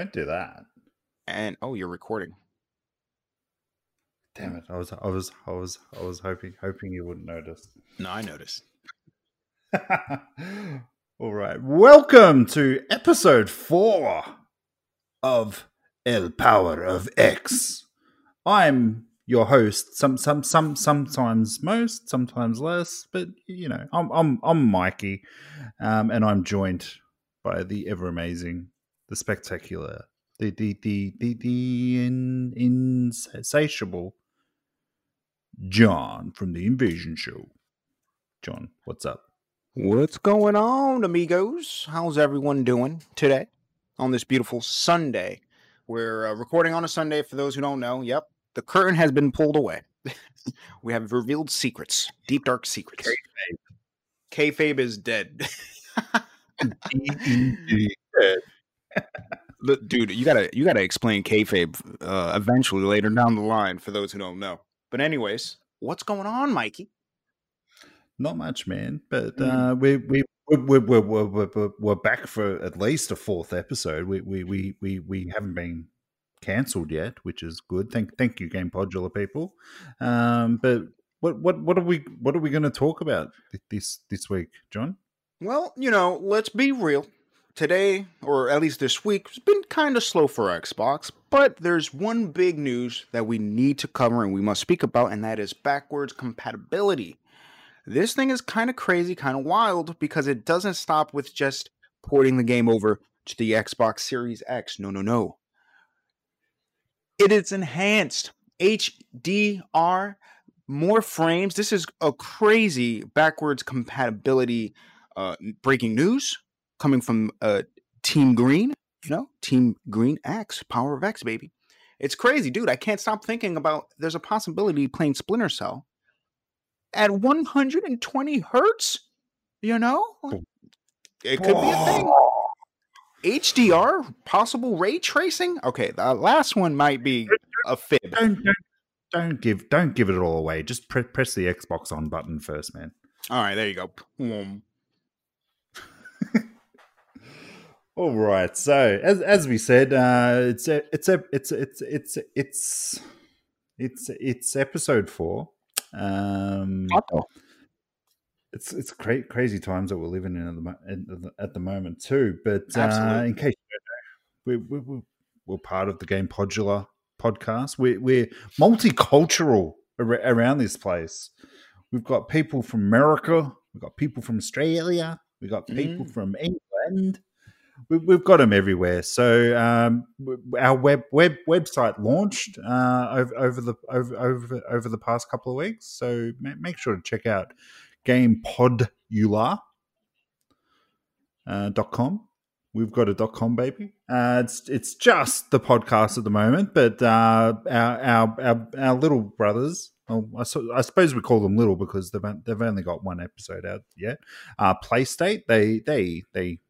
Don't do that. And oh, you're recording. Damn it! I was, I was, I was, I was hoping, hoping you wouldn't notice. No, I noticed. All right. Welcome to episode four of El Power of X. I'm your host. Some, some, some, sometimes most, sometimes less, but you know, I'm, I'm, I'm Mikey, um, and I'm joined by the ever amazing, the spectacular, the, the, the, the, the in, insatiable John from the Invasion Show. John, what's up? What's going on, amigos? How's everyone doing today on this beautiful Sunday? We're uh, recording on a Sunday for those who don't know. Yep, the curtain has been pulled away. we have revealed secrets, deep dark secrets. Kayfabe, Kayfabe is dead. Dude, you gotta you gotta explain kayfabe uh, eventually later down the line for those who don't know. But anyways, what's going on, Mikey? Not much, man. But uh, we we we're, we're, we're, we're, we're back for at least a fourth episode. We we we we, we haven't been cancelled yet, which is good. Thank thank you, Game Podular people. Um, but what what what are we what are we going to talk about this this week, John? Well, you know, let's be real. Today, or at least this week, has been kind of slow for Xbox, but there's one big news that we need to cover and we must speak about, and that is backwards compatibility. This thing is kind of crazy, kind of wild, because it doesn't stop with just porting the game over to the Xbox Series X. No, no, no. It is enhanced HDR, more frames. This is a crazy backwards compatibility uh, breaking news coming from uh, Team Green, you know, Team Green X, Power of X, baby. It's crazy, dude. I can't stop thinking about there's a possibility playing Splinter Cell at 120 hertz. You know, it could be a thing. HDR, possible ray tracing. Okay, the last one might be a fib. Don't don't, don't give don't give it all away. Just pre- press the Xbox on button first, man. All right, there you go. All right. So as as we said, uh, it's a, it's a, it's it's it's it's it's it's episode four. Um, it's it's cra- crazy times that we're living in at the, mo- at the moment too. But uh, in case you don't know, we, we, we're part of the Game Podular podcast. We're, we're multicultural ar- around this place. We've got people from America. We've got people from Australia. We've got people Mm. from England. We, we've got them everywhere. So um, our web web website launched uh, over, over the over, over over the past couple of weeks. So make sure to check out GamePodular uh, com. We've got a dot com baby. Uh, it's it's just the podcast at the moment, but uh, our, our our our little brothers. Well, I, I suppose we call them little because they've they've only got one episode out yet. Uh, PlayState they they they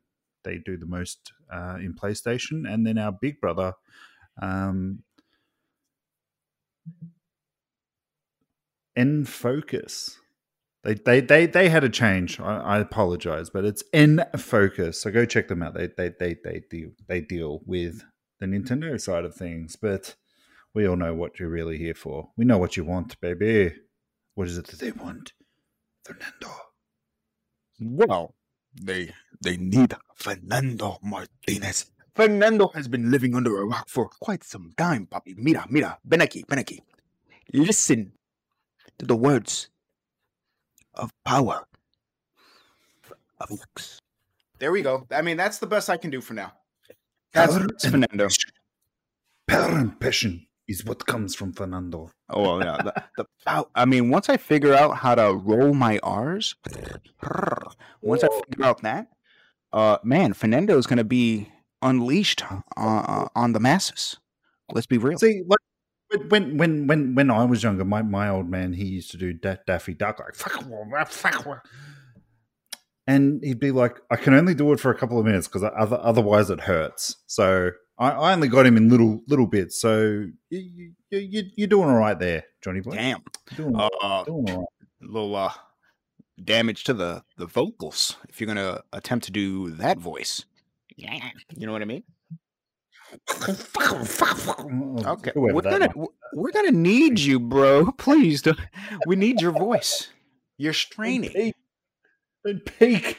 they do the most uh, in PlayStation, and then our big brother. Um, N Focus. They, they they they had a change. I, I apologize, but it's N Focus. So go check them out. They they they they deal they deal with the Nintendo side of things, but we all know what you're really here for. We know what you want, baby. What is it that they want, Fernando? Well, they they need Fernando Martinez. Fernando has been living under a rock for quite some time, papi. Mira, mira, ven aquí, ven aquí. Listen to the words of power of X. There we go. I mean, that's the best I can do for now. That's, Power that's and Fernando. passion. Power and passion is what comes from Fernando. Oh well, yeah. The, the pow- I mean, once I figure out how to roll my R's, once I figure out that, uh, man, Fernando is going to be unleashed uh, uh, on the masses. Let's be real. See, like when when when when I was younger, my, my old man he used to do da- Daffy Duck like fuck, fuck, and he'd be like, I can only do it for a couple of minutes because other, otherwise it hurts. So I, I only got him in little little bits. So you, you, you you're doing all right there, Johnny boy. Damn, doing, uh, doing all right. little uh, damage to the the vocals if you're going to attempt to do that voice. Yeah, you know what I mean. okay, we're gonna we're gonna need you, bro. Please, we need your voice. You're straining. Don't peak.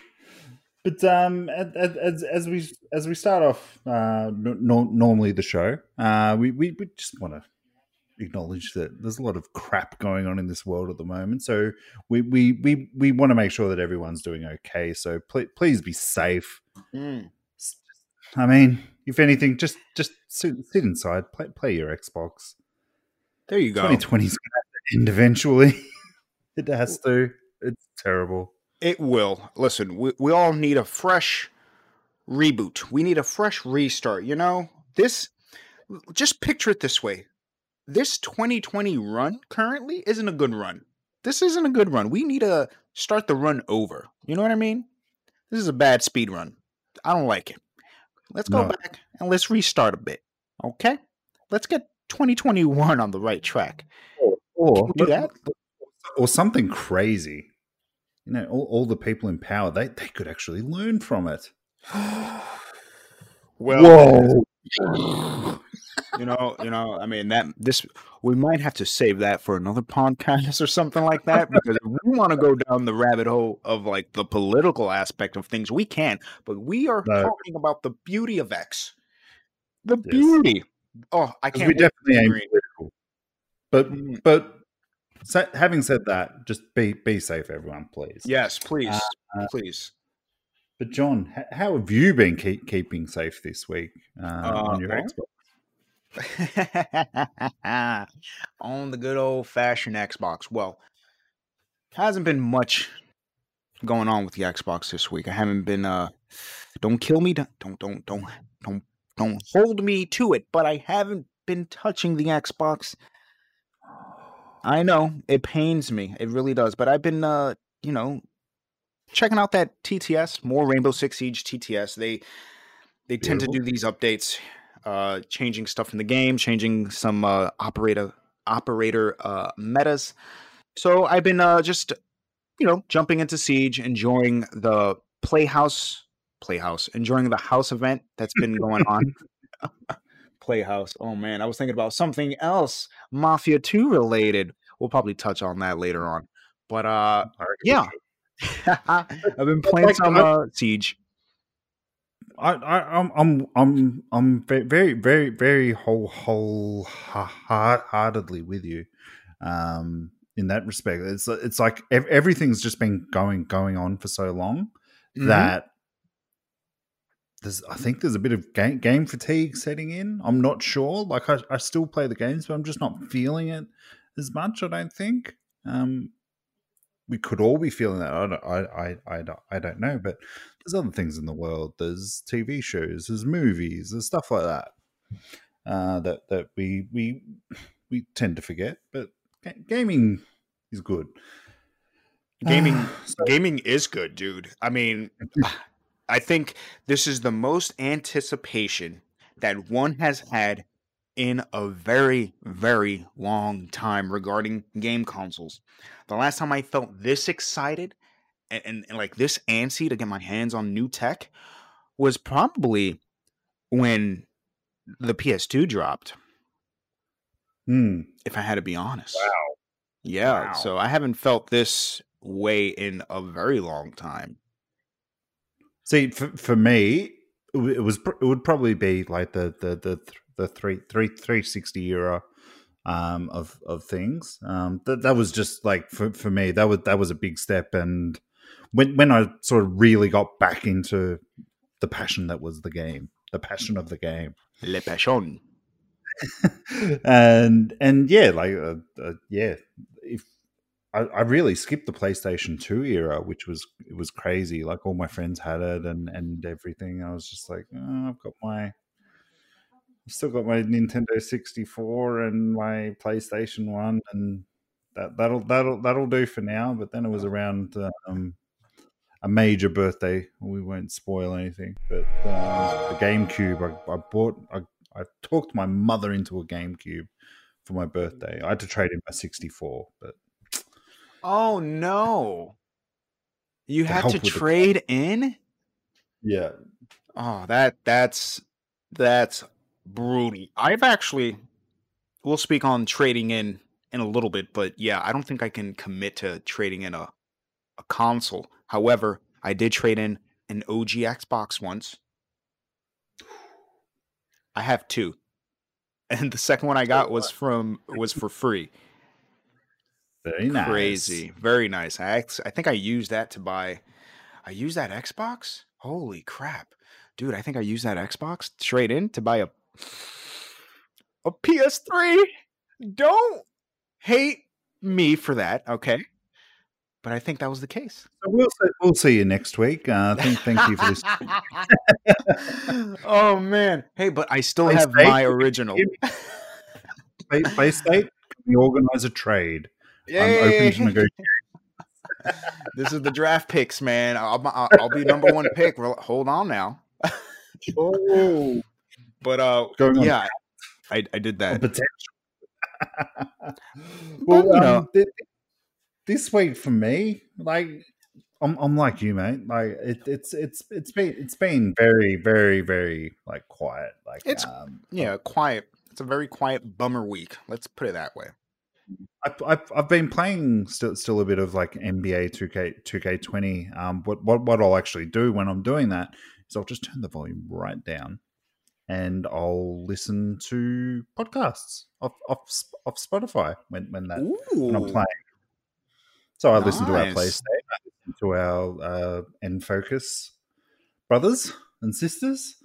But um, as, as we as we start off uh, no, normally the show, uh, we, we, we just want to acknowledge that there's a lot of crap going on in this world at the moment. So we we we, we want to make sure that everyone's doing okay. So please please be safe. Mm. I mean, if anything, just just sit, sit inside, play play your Xbox. There you go. 2020 is going to end eventually. it has to. It's terrible. It will. Listen, we, we all need a fresh reboot. We need a fresh restart. You know, this, just picture it this way this 2020 run currently isn't a good run. This isn't a good run. We need to start the run over. You know what I mean? This is a bad speed run. I don't like it. Let's go no. back and let's restart a bit. Okay? Let's get 2021 on the right track. Or, or do that? Or something crazy you know, all, all the people in power, they, they could actually learn from it. well, Whoa. You know, you know, I mean that this we might have to save that for another podcast or something like that because if we want to go down the rabbit hole of like the political aspect of things, we can. But we are no. talking about the beauty of X, the yes. beauty. Oh, I can't. We definitely ain't political, but mm. but so, having said that, just be be safe, everyone, please. Yes, please, uh, please. But John, how have you been keep, keeping safe this week uh, uh, on your Xbox? on the good old fashioned Xbox. Well, hasn't been much going on with the Xbox this week. I haven't been uh don't kill me, don't don't don't don't don't, don't hold me to it, but I haven't been touching the Xbox I know it pains me. It really does. But I've been, uh, you know, checking out that TTS, more Rainbow Six Siege TTS. They they tend to do these updates, uh, changing stuff in the game, changing some uh, operator operator uh, metas. So I've been uh, just, you know, jumping into Siege, enjoying the Playhouse Playhouse, enjoying the house event that's been going on. Playhouse. Oh man, I was thinking about something else, Mafia 2 related. We'll probably touch on that later on. But uh yeah. I've been playing some uh, Siege. I, I, I'm, I'm, I'm, I'm very, very, very whole, whole, heartedly with you, um, in that respect. It's, it's like everything's just been going, going on for so long mm-hmm. that there's I think there's a bit of game, game fatigue setting in. I'm not sure. Like I, I still play the games, but I'm just not feeling it as much. I don't think. Um, we could all be feeling that. I don't, I, I, I, I don't know, but there's other things in the world. There's TV shows, there's movies, there's stuff like that uh, that that we we we tend to forget. But gaming is good. Gaming, uh, so, gaming is good, dude. I mean. I think this is the most anticipation that one has had in a very, very long time regarding game consoles. The last time I felt this excited and, and, and, like this antsy to get my hands on new tech was probably when the PS2 dropped. Hmm. If I had to be honest. Wow. Yeah. Wow. So I haven't felt this way in a very long time. See, for, for me, it was it would probably be like the the the the three three three sixty era um, of of things. Um, that that was just like for for me that was that was a big step. And when when I sort of really got back into the passion that was the game, the passion of the game, le passion. and and yeah, like uh, uh, yeah, if I, I, really skipped the PlayStation 2 era, which was it was crazy. Like all my friends had it and and everything. I was just like, oh, I've got my I've still got my Nintendo 64 and my PlayStation 1 and that that'll that'll that'll do for now. But then it was around um, a major birthday. We won't spoil anything, but uh, the GameCube. I, I bought. I, I talked my mother into a GameCube for my birthday. I had to trade in my 64, but Oh no. You had to trade in? Yeah. Oh, that that's that's brutal. I've actually, we'll speak on trading in in a little bit, but yeah, I don't think I can commit to trading in a a console. However, I did trade in an OG Xbox once. I have two, and the second one I got was from was for free. Very nice. Crazy, very nice. I I think I used that to buy. I used that Xbox. Holy crap, dude! I think I used that Xbox trade in to buy a a PS3. Don't hate me for that, okay? But I think that was the case. So we'll see, we'll see you next week. Uh, thank, thank you for this. oh man, hey, but I still Play have State, my original. Play, Play State, we organize a trade. I'm open to negotiate. this is the draft picks, man. I'll, I'll, I'll be number one pick. Hold on now. oh, but uh, yeah, I, I did that. Potential. well, but, you know, um, this week for me, like I'm, I'm like you, mate. Like it, it's it's it's been it's been very very very like quiet. Like it's um, yeah, quiet. It's a very quiet bummer week. Let's put it that way. I've, I've, I've been playing still still a bit of like NBA two K two K twenty. Um, what what what I'll actually do when I'm doing that is I'll just turn the volume right down, and I'll listen to podcasts off off, off Spotify when when that when I'm playing. So I nice. listen to our PlayStation, I to our uh, N-Focus brothers and sisters,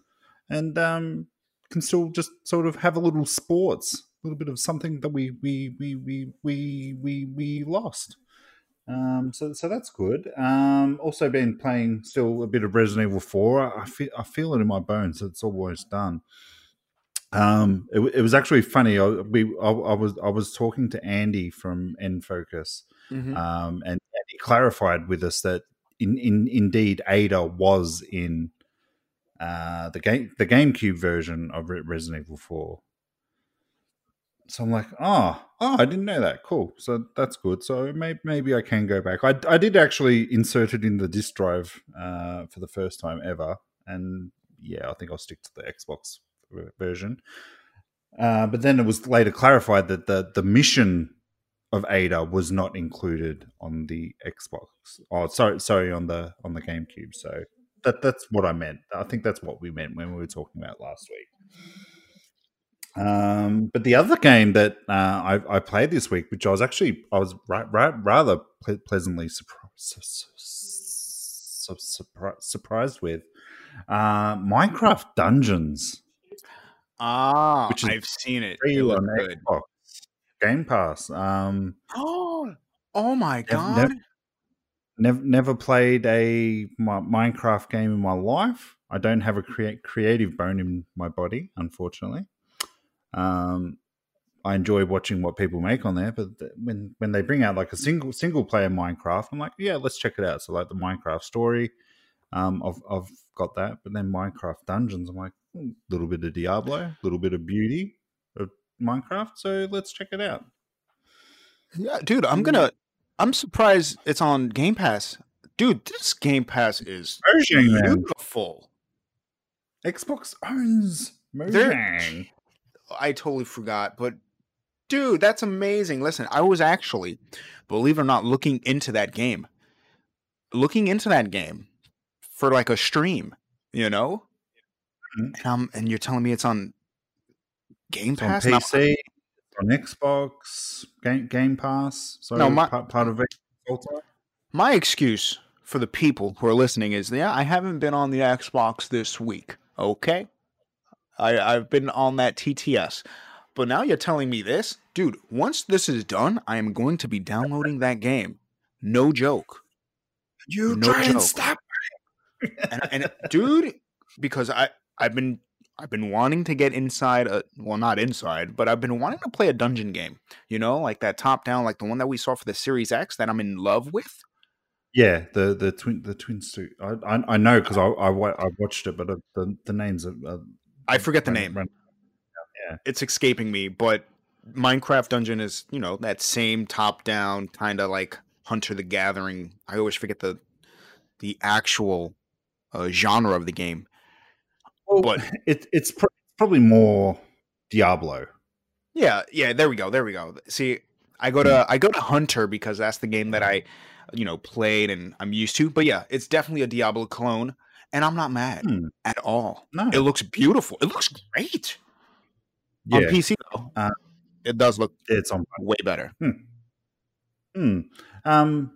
and um, can still just sort of have a little sports, a little bit of something that we we we we we we, we lost. Um, so so that's good. Um, also been playing still a bit of Resident Evil Four. I feel I feel it in my bones. It's almost done. Um, it, it was actually funny. I, we I, I, was I was talking to Andy from N-Focus, mm-hmm. um, and, and, he clarified with us that in, in indeed Ada was in uh, the game the GameCube version of Resident Evil Four. So I'm like, oh, oh, I didn't know that. Cool. So that's good. So maybe maybe I can go back. I, I did actually insert it in the disk drive uh, for the first time ever, and yeah, I think I'll stick to the Xbox version. Uh, but then it was later clarified that the the mission of Ada was not included on the Xbox. Oh, sorry, sorry, on the on the GameCube. So that that's what I meant. I think that's what we meant when we were talking about last week. Um, but the other game that uh, I, I, played this week, which I was actually I was ra- ra- rather ple- pleasantly surprised su- su- surprised with, uh, Minecraft Dungeons. Ah, which I've seen it. It on good. Xbox Game Pass. Um, oh, oh my god! Never, never, played a Minecraft game in my life. I don't have a crea- creative bone in my body, unfortunately. Um, I enjoy watching what people make on there, but when when they bring out like a single single player Minecraft, I'm like, yeah, let's check it out. So like the Minecraft story, um, I've I've got that, but then Minecraft Dungeons, I'm like, a hmm, little bit of Diablo, a little bit of beauty, Minecraft, so let's check it out. Yeah, dude, I'm gonna. I'm surprised it's on Game Pass. Dude, this Game Pass is Mojang, beautiful. Man. Xbox owns Mojang. I totally forgot, but dude, that's amazing. Listen, I was actually, believe it or not, looking into that game. Looking into that game for like a stream, you know? Mm-hmm. And, um, and you're telling me it's on Game Pass on PC, on Xbox, Game Game Pass. So no, my, part, part of it. My excuse for the people who are listening is, yeah, I haven't been on the Xbox this week. Okay, I I've been on that TTS, but now you're telling me this, dude. Once this is done, I am going to be downloading that game. No joke. You no try joke. and stop. and, and dude, because I I've been I've been wanting to get inside a well not inside, but I've been wanting to play a dungeon game. You know, like that top down, like the one that we saw for the Series X that I'm in love with. Yeah, the the twin the twin suit. I I, I know because I, I, I watched it, but uh, the the names are. Uh, I forget the name. yeah, it's escaping me. But Minecraft Dungeon is you know that same top down kind of like Hunter the Gathering. I always forget the the actual uh, genre of the game well, but it, it's probably more Diablo. Yeah, yeah. There we go. There we go. See, I go to I go to Hunter because that's the game that I, you know, played and I'm used to. But yeah, it's definitely a Diablo clone, and I'm not mad Hmm. at all. No. It looks beautiful. It looks great Yeah, on PC though. Uh, it does look it's on. way better. Hmm. Um,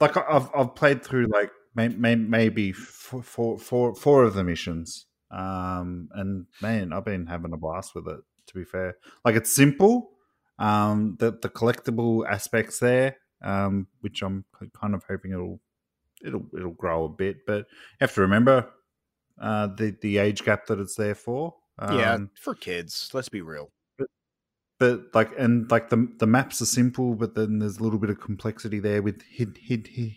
like I've I've played through like may, may, maybe four, four, four, four of the missions. Um, and man, I've been having a blast with it. To be fair, like it's simple. Um, the the collectible aspects there, um, which I'm kind of hoping it'll it'll it'll grow a bit, but you have to remember uh, the the age gap that it's there for. Um, yeah, for kids. Let's be real. but like and like the the maps are simple, but then there's a little bit of complexity there with hid, hid, hid,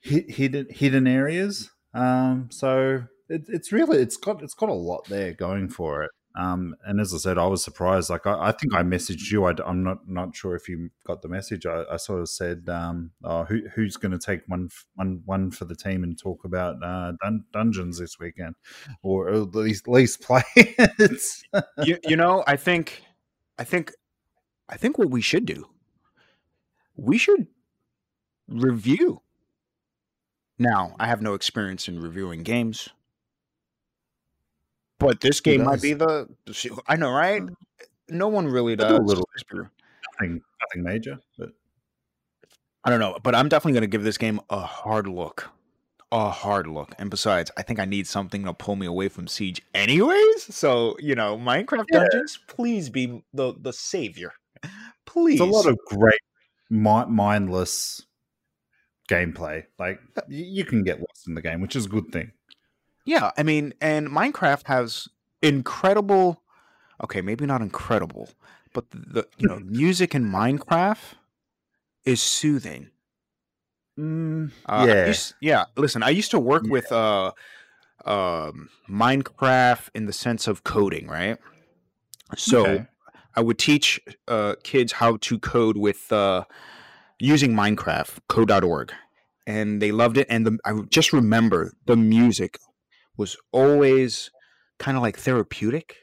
hid, hidden hidden areas. Um, so it, it's really it's got it's got a lot there going for it. Um, and as I said, I was surprised. Like I, I think I messaged you. I, am not not sure if you got the message. I, I sort of said, um, oh, who, who's going to take one one one for the team and talk about uh, dun- dungeons this weekend, or at least least play it. you, you know, I think, I think, I think what we should do, we should review. Now, I have no experience in reviewing games, but this game might be the. I know, right? Uh, no one really do does. a little nothing, nothing major, but I don't know, but I'm definitely going to give this game a hard look. A hard look. And besides, I think I need something to pull me away from Siege anyways. So, you know, Minecraft Yeah. Dungeons, please be the the savior. Please. it's a lot of great, mi- mindless gameplay. Like you can get lost in the game, which is a good thing. Yeah, I mean, and Minecraft has incredible okay, maybe not incredible, but the, the you know, music in Minecraft is soothing. Mm, Uh, yeah, used- yeah. Listen, I used to work Yeah. with uh, um, Minecraft in the sense of coding, right? So Okay. I would teach uh, kids how to code with uh, using Minecraft, code.org, and they loved it. And the, I just remember the music was always kind of like therapeutic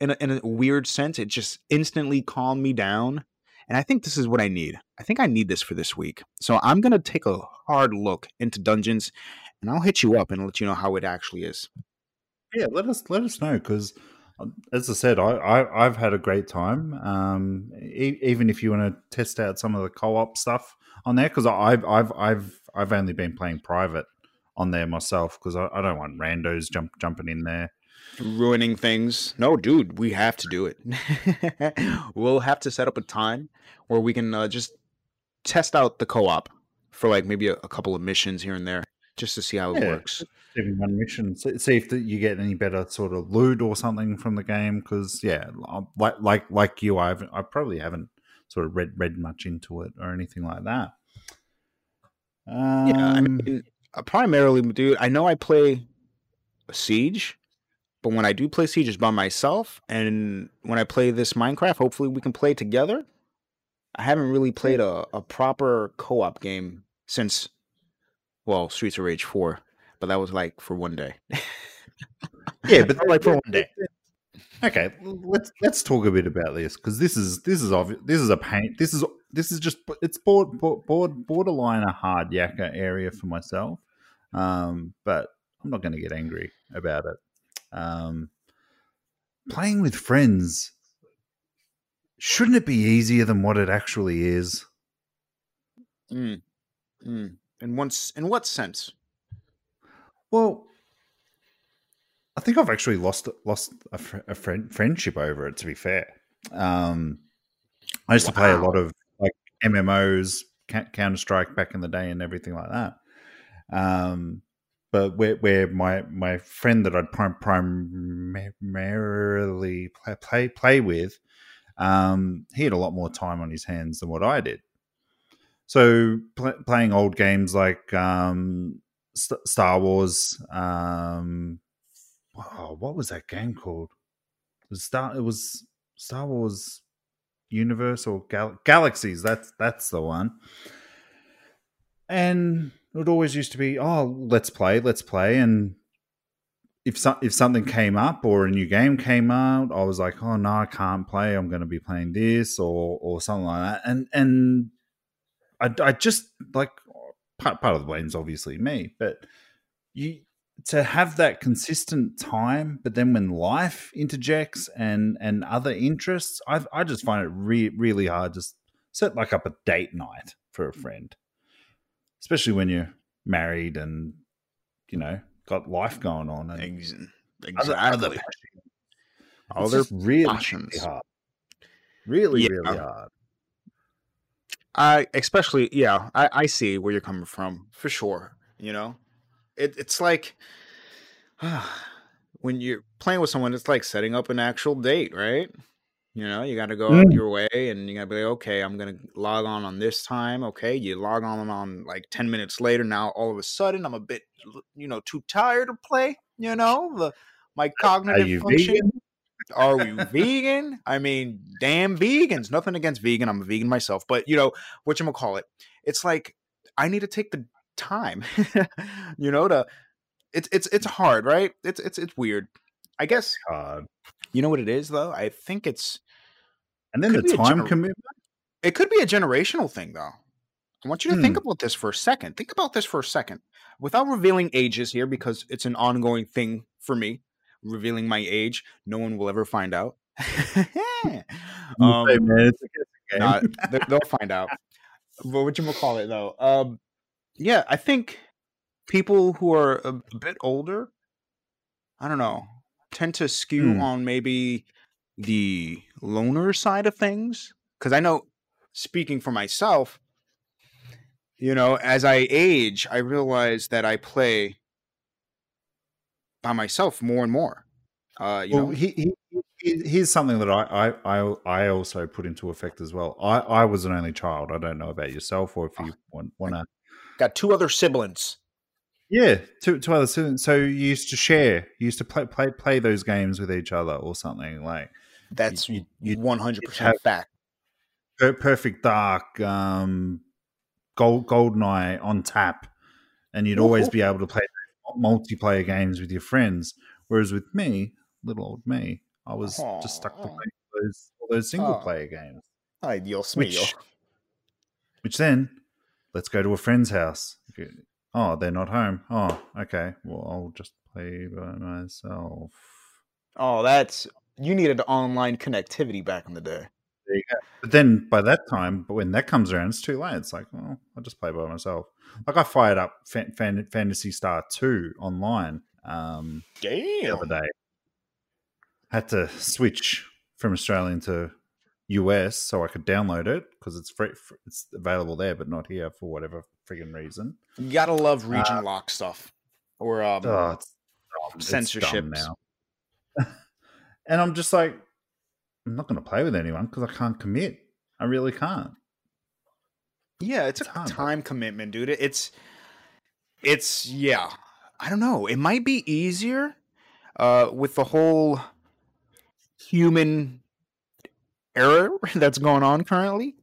in a, in a weird sense. It just instantly calmed me down. And I think this is what I need. I think I need this for this week. So I'm going to take a hard look into dungeons and I'll hit you up and let you know how it actually is. yeah. Let us let us know because, as I said, I, I I've had a great time. Um, e- even if you want to test out some of the co-op stuff on there, because I've I've I've I've only been playing private on there myself because I, I don't want randos jump jumping in there. ruining things. No, dude, we have to do it. we'll have to set up a time where we can uh, just test out the co-op for like maybe a, a couple of missions here and there, just to see how it Yeah. works. Even one mission, see, if you get any better sort of loot or something from the game. Because yeah, like like like you, I've I probably haven't sort of read read much into it or anything like that. Um, Yeah, I mean, uh, primarily, dude. I know I play Siege, but when I do play Siege, it's by myself, and when I play this Minecraft, hopefully we can play together. I haven't really played a, a proper co-op game since, well, Streets of Rage Four, but that was like for one day. yeah, but like for one day. Okay, let's let's talk a bit about this because this is this is obvious. This is a pain. This is this is just it's board, board, borderline a hard yakka area for myself. Um, but I'm not going to get angry about it. Um, playing with friends shouldn't it be easier than what it actually is? Mm. Mm. In one, s- in what sense? Well, I think I've actually lost lost a, fr- a friend friendship over it. To be fair, um, I used to play a lot of like MMOs, Counter Strike back in the day, and everything like that. Um, but where where my my friend that I'd prim- primarily play play, play with, um, he had a lot more time on his hands than what I did. So pl- playing old games like um, St- Star Wars. Um, oh, what was that game called? It was Star. It was Star Wars Universe or Gal- Galaxies. That's that's the one. And it always used to be, oh, let's play, let's play, and if so, if something came up or a new game came out, I was like, oh no, I can't play. I'm going to be playing this or or something like that. And and I, I just like part part of the blame's obviously me, but you to have that consistent time, but then when life interjects and and other interests, I I just find it re- really hard to set like up a date night for a friend, especially when you're married and you know got life going on and exactly other, other all their really, really hard. Really yeah. really hard i especially yeah I, I see where you're coming from for sure you know it, it's like uh, when you're playing with someone it's like setting up an actual date right you know, you got to go mm. your way, and you got to be like, okay, I'm gonna log on on this time. Okay, you log on on like ten minutes later. Now all of a sudden, I'm a bit, you know, too tired to play. You know, the my cognitive function. Vegan? Are we vegan? I mean, damn vegans. Nothing against vegan. I'm a vegan myself, but you know what you gonna call it? It's like I need to take the time, you know, to. It's it's it's hard, right? It's it's it's weird. I guess. You know what it is though? I think it's and then the time gener- commitment. It could be a generational thing though. I want you to hmm. think about this for a second. Think about this for a second. Without revealing ages here because it's an ongoing thing for me. Revealing my age, no one will ever find out. um, hey man, nah, they'll find out. But what you call it though? Um, yeah, I think people who are a bit older, I don't know, tend to skew mm. on maybe the loner side of things. Because I know, speaking for myself, you know, as I age, I realize that I play by myself more and more. Uh, you well, know, he, he, he, here's something that I, I, I, also put into effect as well. I, I was an only child. I don't know about yourself or if you want, want to. Got two other siblings. Yeah, two two other siblings. So you used to share, you used to play play play those games with each other or something like. That's you one hundred percent fact. Perfect Dark, um, Gold Goldeneye on tap, and you'd always be able to play multiplayer games with your friends. Whereas with me, little old me, I was just stuck to play those all those single oh. player games. Ay, Dios. Which, which then, let's go to a friend's house. Oh, they're not home. Oh, okay. Well, I'll just play by myself. Oh, that's you needed online connectivity back in the day. There you go. But then by that time, but when that comes around, it's too late. It's like, well, I'll just play by myself. Like I fired up Fan- Fan- Phantasy Star Two online um, Damn. the other day. Had to switch from Australian to US so I could download it because it's free, it's available there, but not here for whatever friggin' reason. You gotta love region uh, lock stuff or um, oh, censorship now. and I'm just like, I'm not going to play with anyone because I can't commit. I really can't. Yeah, it's, it's a hard. time commitment, dude. It's it's yeah. I don't know. It might be easier uh, with the whole human error that's going on currently.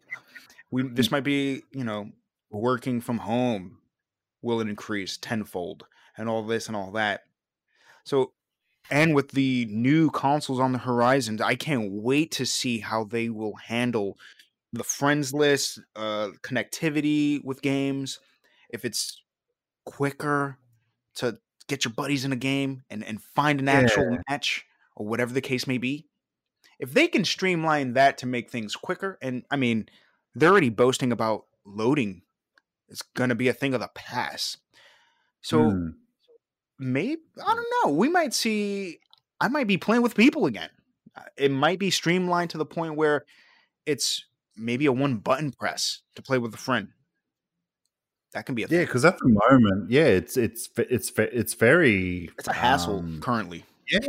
We this might be, you know, working from home will increase tenfold and all this and all that. So and with the new consoles on the horizon, I can't wait to see how they will handle the friends list, uh, connectivity with games. If it's quicker to get your buddies in a game and, and find an actual match or whatever the case may be. If they can streamline that to make things quicker, and I mean, they're already boasting about loading. It's going to be a thing of the past. So mm maybe I don't know. We might see. I might be playing with people again. Uh, it might be streamlined to the point where it's maybe a one button press to play with a friend. That can be a yeah. Because at the moment, yeah, it's it's it's it's very it's a hassle um, currently. Yeah,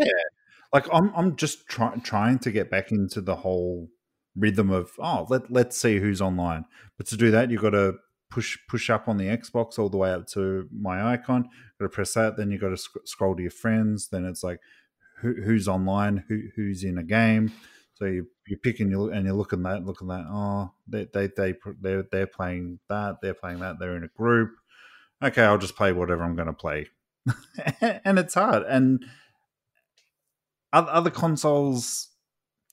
like I'm I'm just trying trying to get back into the whole rhythm of oh let let's see who's online. But to do that, you've got to push push up on the Xbox all the way up to my icon. Got to press that. Then you got to sc- scroll to your friends. Then it's like who, who's online, who who's in a game. So you you pick and you and you're looking that, looking that. Oh, they they they they're they're playing that. They're playing that. They're in a group. Okay, I'll just play whatever I'm going to play. and it's hard. And other consoles.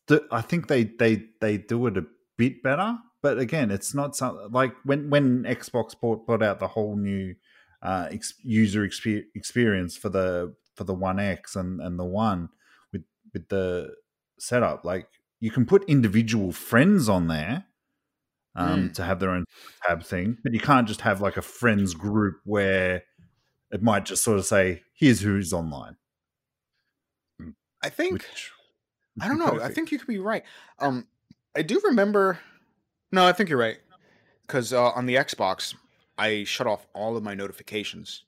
Do, I think they they they do it a bit better, but again, it's not something like when when Xbox brought, brought out the whole new uh, ex- user exper- experience for the for the One X and and the One with with the setup. Like you can put individual friends on there um, mm. to have their own tab thing, but you can't just have like a friends group where it might just sort of say, "Here's who's online." I think. Which, I don't know. Perfect. I think you could be right. Um, I do remember. No, I think you're right. Because uh, on the Xbox, I shut off all of my notifications,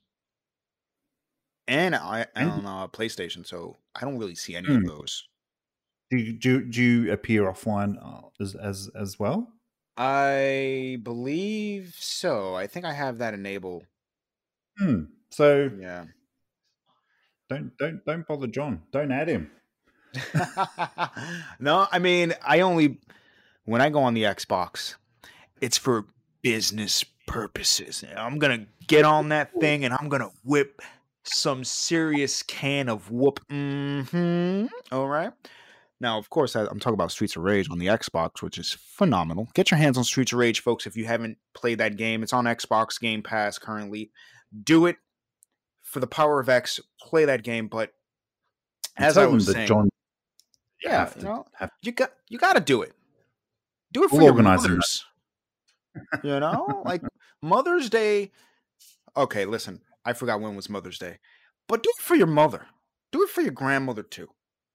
and I on uh, PlayStation, so I don't really see any mm. of hmm. those. Do you, do, do you appear offline uh, as as as well? I believe so. I think I have that enabled. Hmm. So yeah. Don't don't don't bother John. Don't add him. no, I mean I only when I go on the Xbox, it's for business purposes. I'm gonna get on that thing and I'm gonna whip some serious can of whoop. Mm-hmm. All right. Now, of course, I'm talking about Streets of Rage on the Xbox, which is phenomenal. Get your hands on Streets of Rage, folks, if you haven't played that game. It's on Xbox Game Pass currently. Do it for the power of X. Play that game, but as I was saying, John, yeah, you know, have... you got you got to do it. Do it for we'll your mothers. You know, like Mother's Day. Okay, listen, I forgot when was Mother's Day, but do it for your mother. Do it for your grandmother too.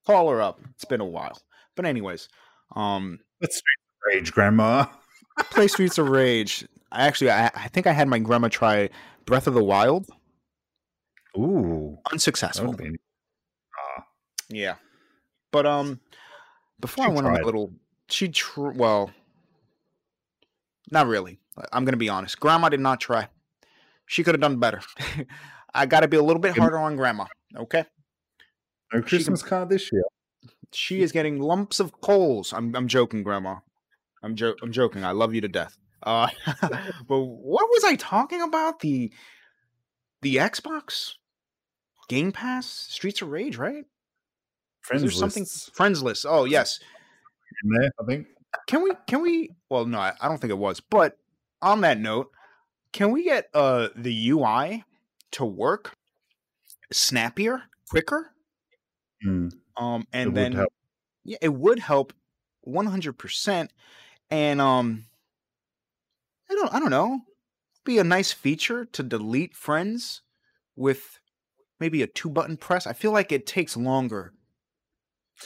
Call her up. It's been a while. But anyways, um Let's Streets of Rage, Grandma. play Streets of Rage. I actually I, I think I had my grandma try Breath of the Wild. Ooh. Unsuccessful. Be... Uh, yeah. But um before I went tried. on a little she tr- well not really. I'm gonna be honest. Grandma did not try. She could have done better. I gotta be a little bit harder on grandma, okay? No Christmas card this year. She is getting lumps of coals. I'm I'm joking, Grandma. I'm jo- I'm joking. I love you to death. Uh, but what was I talking about? The the Xbox Game Pass, Streets of Rage, right? Friends something friends list. Oh yes, in there, I think. Can we? Can we? Well, no, I don't think it was. But on that note, can we get uh the UI to work snappier, quicker? Mm. Um, and then yeah, it would help one hundred percent. And um, I don't, I don't know, be a nice feature to delete friends with maybe a two button press. I feel like it takes longer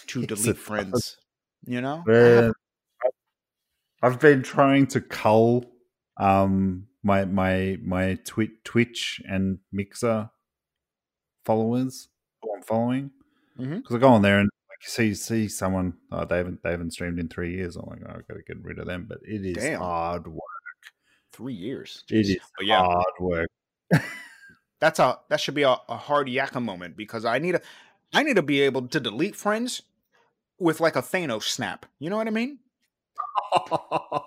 to it's delete friends. You know, I've been trying to cull um my my my tweet Twitch and Mixer followers who I'm following because mm-hmm. I go on there and like you see see someone oh, they haven't they haven't streamed in three years. I'm like oh, I've got to get rid of them, but it is Damn. hard work. Three years, Jeez. it is but yeah, hard work. that's a that should be a, a hard yakka moment because I need a I need to be able to delete friends with like a Thanos snap. You know what I mean?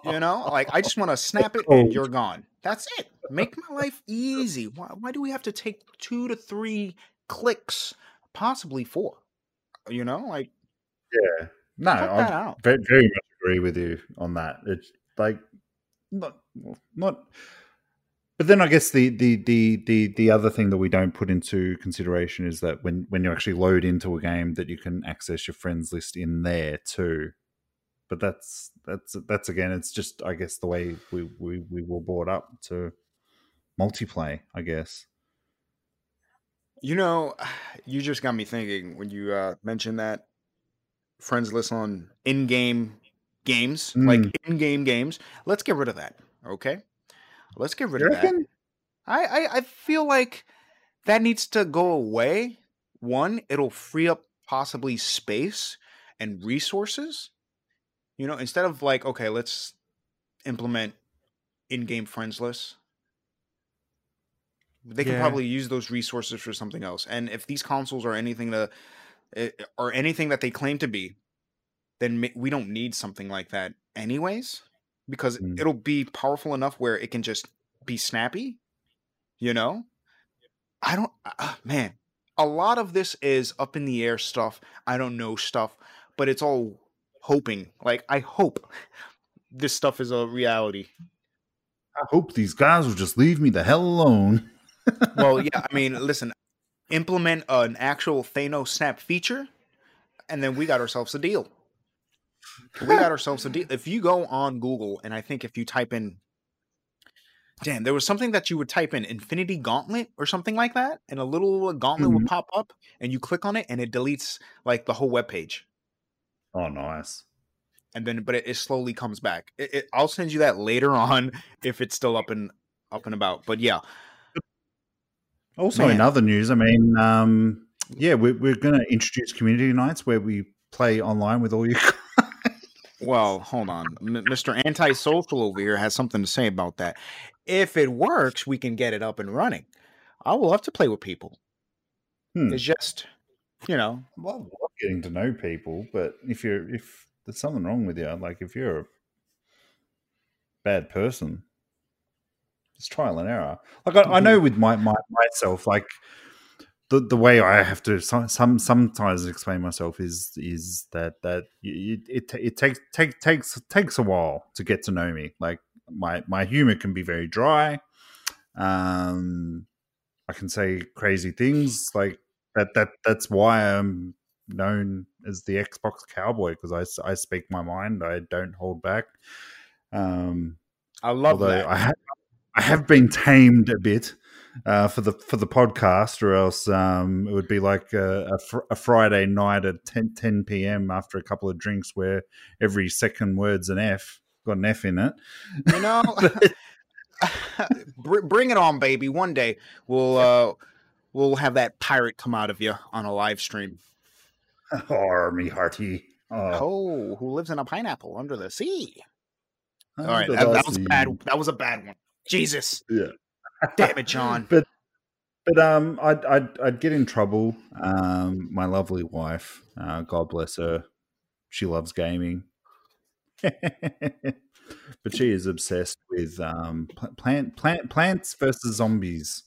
You know, like I just want to snap it and you're gone. That's it. Make my life easy. Why, why do we have to take two to three clicks possibly four. You know, like yeah, no, I very, very much agree with you on that. It's like not not. But then I guess the, the the the the other thing that we don't put into consideration is that when when you actually load into a game, that you can access your friends list in there too. But that's that's that's again, it's just I guess the way we we, we were brought up to multiplayer. I guess. You know, you just got me thinking when you uh, mentioned that friends list on in-game games, mm. like in-game games. Let's get rid of that. Okay, let's get rid you of reckon? that. I, I I feel like that needs to go away. One, it'll free up possibly space and resources. You know, instead of like, okay, let's implement in-game friends lists they can yeah. probably use those resources for something else. And if these consoles are anything to eh, or anything that they claim to be, then we don't need something like that anyways because mm. it'll be powerful enough where it can just be snappy, you know? I don't uh, man, a lot of this is up in the air stuff. I don't know stuff, but it's all hoping. Like I hope this stuff is a reality. I hope these guys will just leave me the hell alone. well, yeah, I mean, listen, implement an actual Thanos snap feature, and then we got ourselves a deal. We got ourselves a deal. If you go on Google, and I think if you type in Damn, there was something that you would type in Infinity Gauntlet or something like that, and a little gauntlet mm-hmm. would pop up, and you click on it, and it deletes like the whole web page. Oh, nice. And then, but it, it slowly comes back. It, it, I'll send you that later on if it's still up and up and about. But yeah. Also, Man. in other news, I mean, um, yeah, we're, we're going to introduce community nights where we play online with all you well, hold on. M- Mr. Antisocial over here has something to say about that. If it works, we can get it up and running. I will love to play with people. Hmm. It's just, you know, well, getting to know people, but if you're if there's something wrong with you, like if you're a bad person, it's trial and error. Like I, I know with my, my myself, like the the way I have to some, some sometimes explain myself is is that that it it, it takes take, takes takes a while to get to know me. Like my my humor can be very dry. Um, I can say crazy things like that. That that's why I'm known as the Xbox cowboy because I I speak my mind. I don't hold back. Um, I love that. I have I have been tamed a bit uh, for the for the podcast, or else um, it would be like a, a, fr- a, Friday night at 10, 10 p.m. after a couple of drinks, where every second word's an F, got an F in it. You know, bring it on, baby. One day we'll uh, we'll have that pirate come out of you on a live stream. Oh, me hearty. Oh. oh, who lives in a pineapple under the sea? All right, that, that was bad. That was a bad one. Jesus. Yeah. Damn it, John. but but um, I'd, I'd I'd get in trouble. Um, my lovely wife, uh, God bless her, she loves gaming, but she is obsessed with um plant plant plants versus zombies.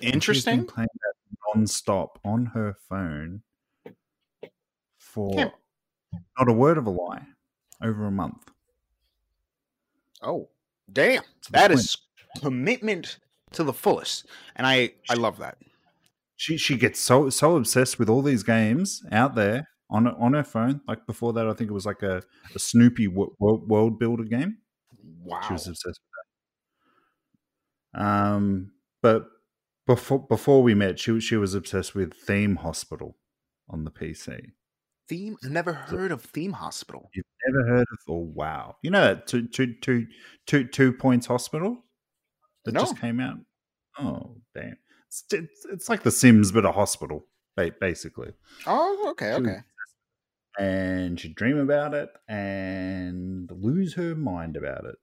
Interesting. playing that non-stop on her phone for yeah. not a word of a lie over a month. Oh, damn! That is commitment to the fullest, and I I love that. She she gets so so obsessed with all these games out there on on her phone. Like before that, I think it was like a, a Snoopy world, world builder game. Wow, she was obsessed with that. Um, but before before we met, she she was obsessed with Theme Hospital on the PC. Theme? I've never heard of Theme Hospital. You've never heard of? Oh wow! You know that two two two two two points hospital that no. just came out. Oh, damn! It's, it's, it's like The Sims, but a hospital, basically. Oh, okay, okay. And she'd dream about it and lose her mind about it.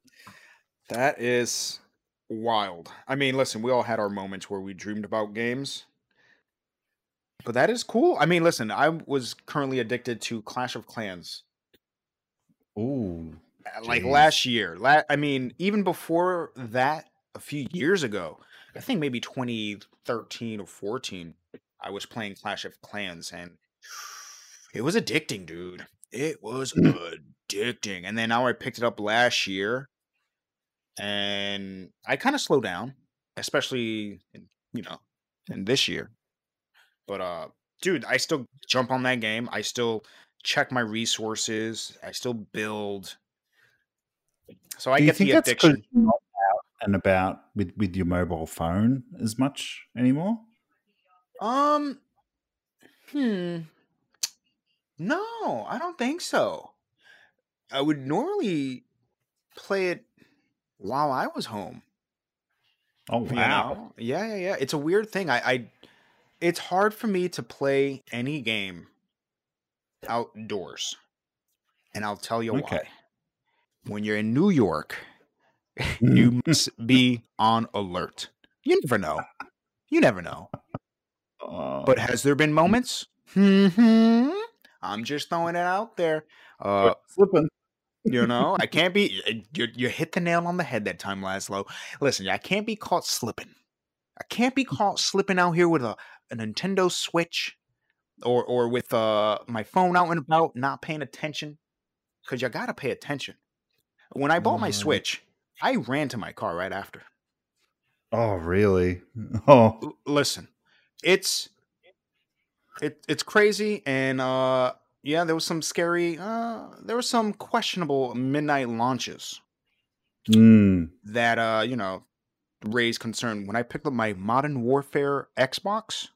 That is wild. I mean, listen, we all had our moments where we dreamed about games. But that is cool. I mean, listen, I was currently addicted to Clash of Clans. Ooh. Like last year. La- I mean, even before that, a few years ago. I think maybe 2013 or 14. I was playing Clash of Clans and it was addicting, dude. It was hmm. addicting. And then now I picked it up last year and I kind of slowed down, especially in, you know, in this year. But uh dude, I still jump on that game. I still check my resources. I still build. So I get the addiction and about with with your mobile phone as much anymore? Um, hmm, no, I don't think so. I would normally play it while I was home. Oh wow! You know? Yeah, yeah, yeah. It's a weird thing. I, I, it's hard for me to play any game outdoors, and I'll tell you okay. why. When you're in New York you must be on alert. You never know. You never know. but has there been moments? Hmm. I'm just throwing it out there. Uh, Flipping. You know, I can't be. Eh, you, you hit the nail on the head that time, Laszlo. Listen, I can't be caught slipping. I can't be caught slipping out here with a a Nintendo Switch or or with uh my phone out and about, not paying attention, because you gotta pay attention. When I bought my Switch, I ran to my car right after. Oh, really? Oh, L- listen, it's it it's crazy, and uh, yeah, there was some scary, uh, there was some questionable midnight launches mm. that uh, you know, raised concern. When I picked up my Modern Warfare Xbox,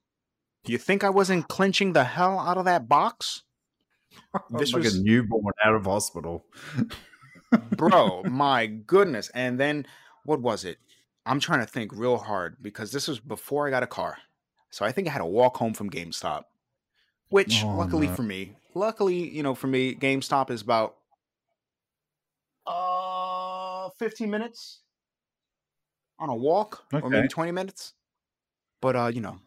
do you think I wasn't clinching the hell out of that box? this like was a newborn out of hospital, bro. My goodness! And then what was it? I'm trying to think real hard because this was before I got a car. So I think I had to walk home from GameStop, which oh, luckily no. for me, luckily, you know, for me, GameStop is about uh 15 minutes on a walk okay. or maybe 20 minutes. But uh, you know,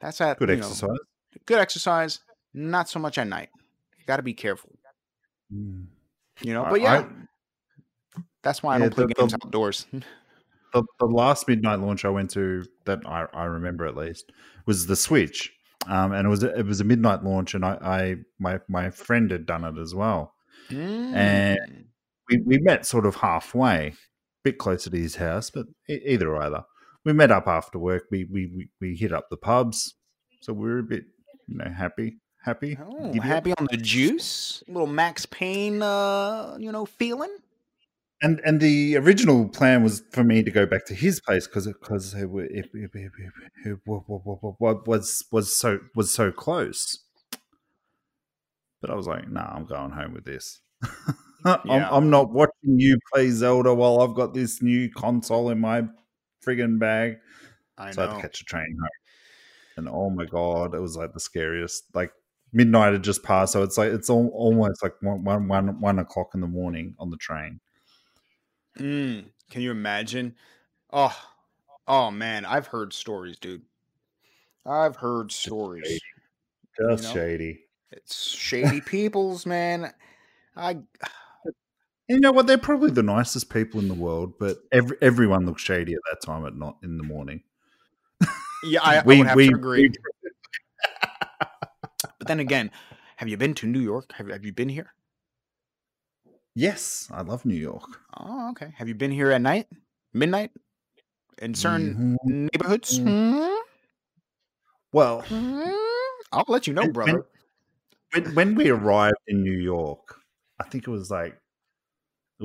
that's at good exercise. Know, good exercise, not so much at night. You got to be careful. Mm. You know, but yeah, I, that's why I yeah, don't play the, games the, outdoors. the, the last midnight launch I went to that I, I remember at least was the Switch, um, and it was a, it was a midnight launch, and I, I my my friend had done it as well, mm. and we we met sort of halfway, a bit closer to his house, but either or either. We met up after work. We we we, we hit up the pubs, so we were a bit you know happy happy oh, happy on the juice a little max payne uh you know feeling and and the original plan was for me to go back to his place because because it, it, it, was was so was so close. But I was like, nah, I'm going home with this. I'm. I'm, not watching you play Zelda while I've got this new console in my friggin' bag. I so know. I had to catch a train home. And oh my god, it was like the scariest. Like midnight had just passed, so it's like it's all, almost like one, one, one, one o'clock in the morning on the train. Mm, can you imagine? Oh, oh man, I've heard stories, dude. I've heard stories. Just shady. Just you know? shady. It's shady peoples, man. I. You know what? They're probably the nicest people in the world, but every, everyone looks shady at that time at not in the morning. Yeah, I, we, I would have we, to agree. We... but then again, have you been to New York? Have, have you been here? Yes, I love New York. Oh, okay. Have you been here at night, midnight, in certain mm-hmm. neighborhoods? Mm-hmm. Well, mm-hmm. I'll let you know, brother. When, when, when, we arrived in New York, I think it was like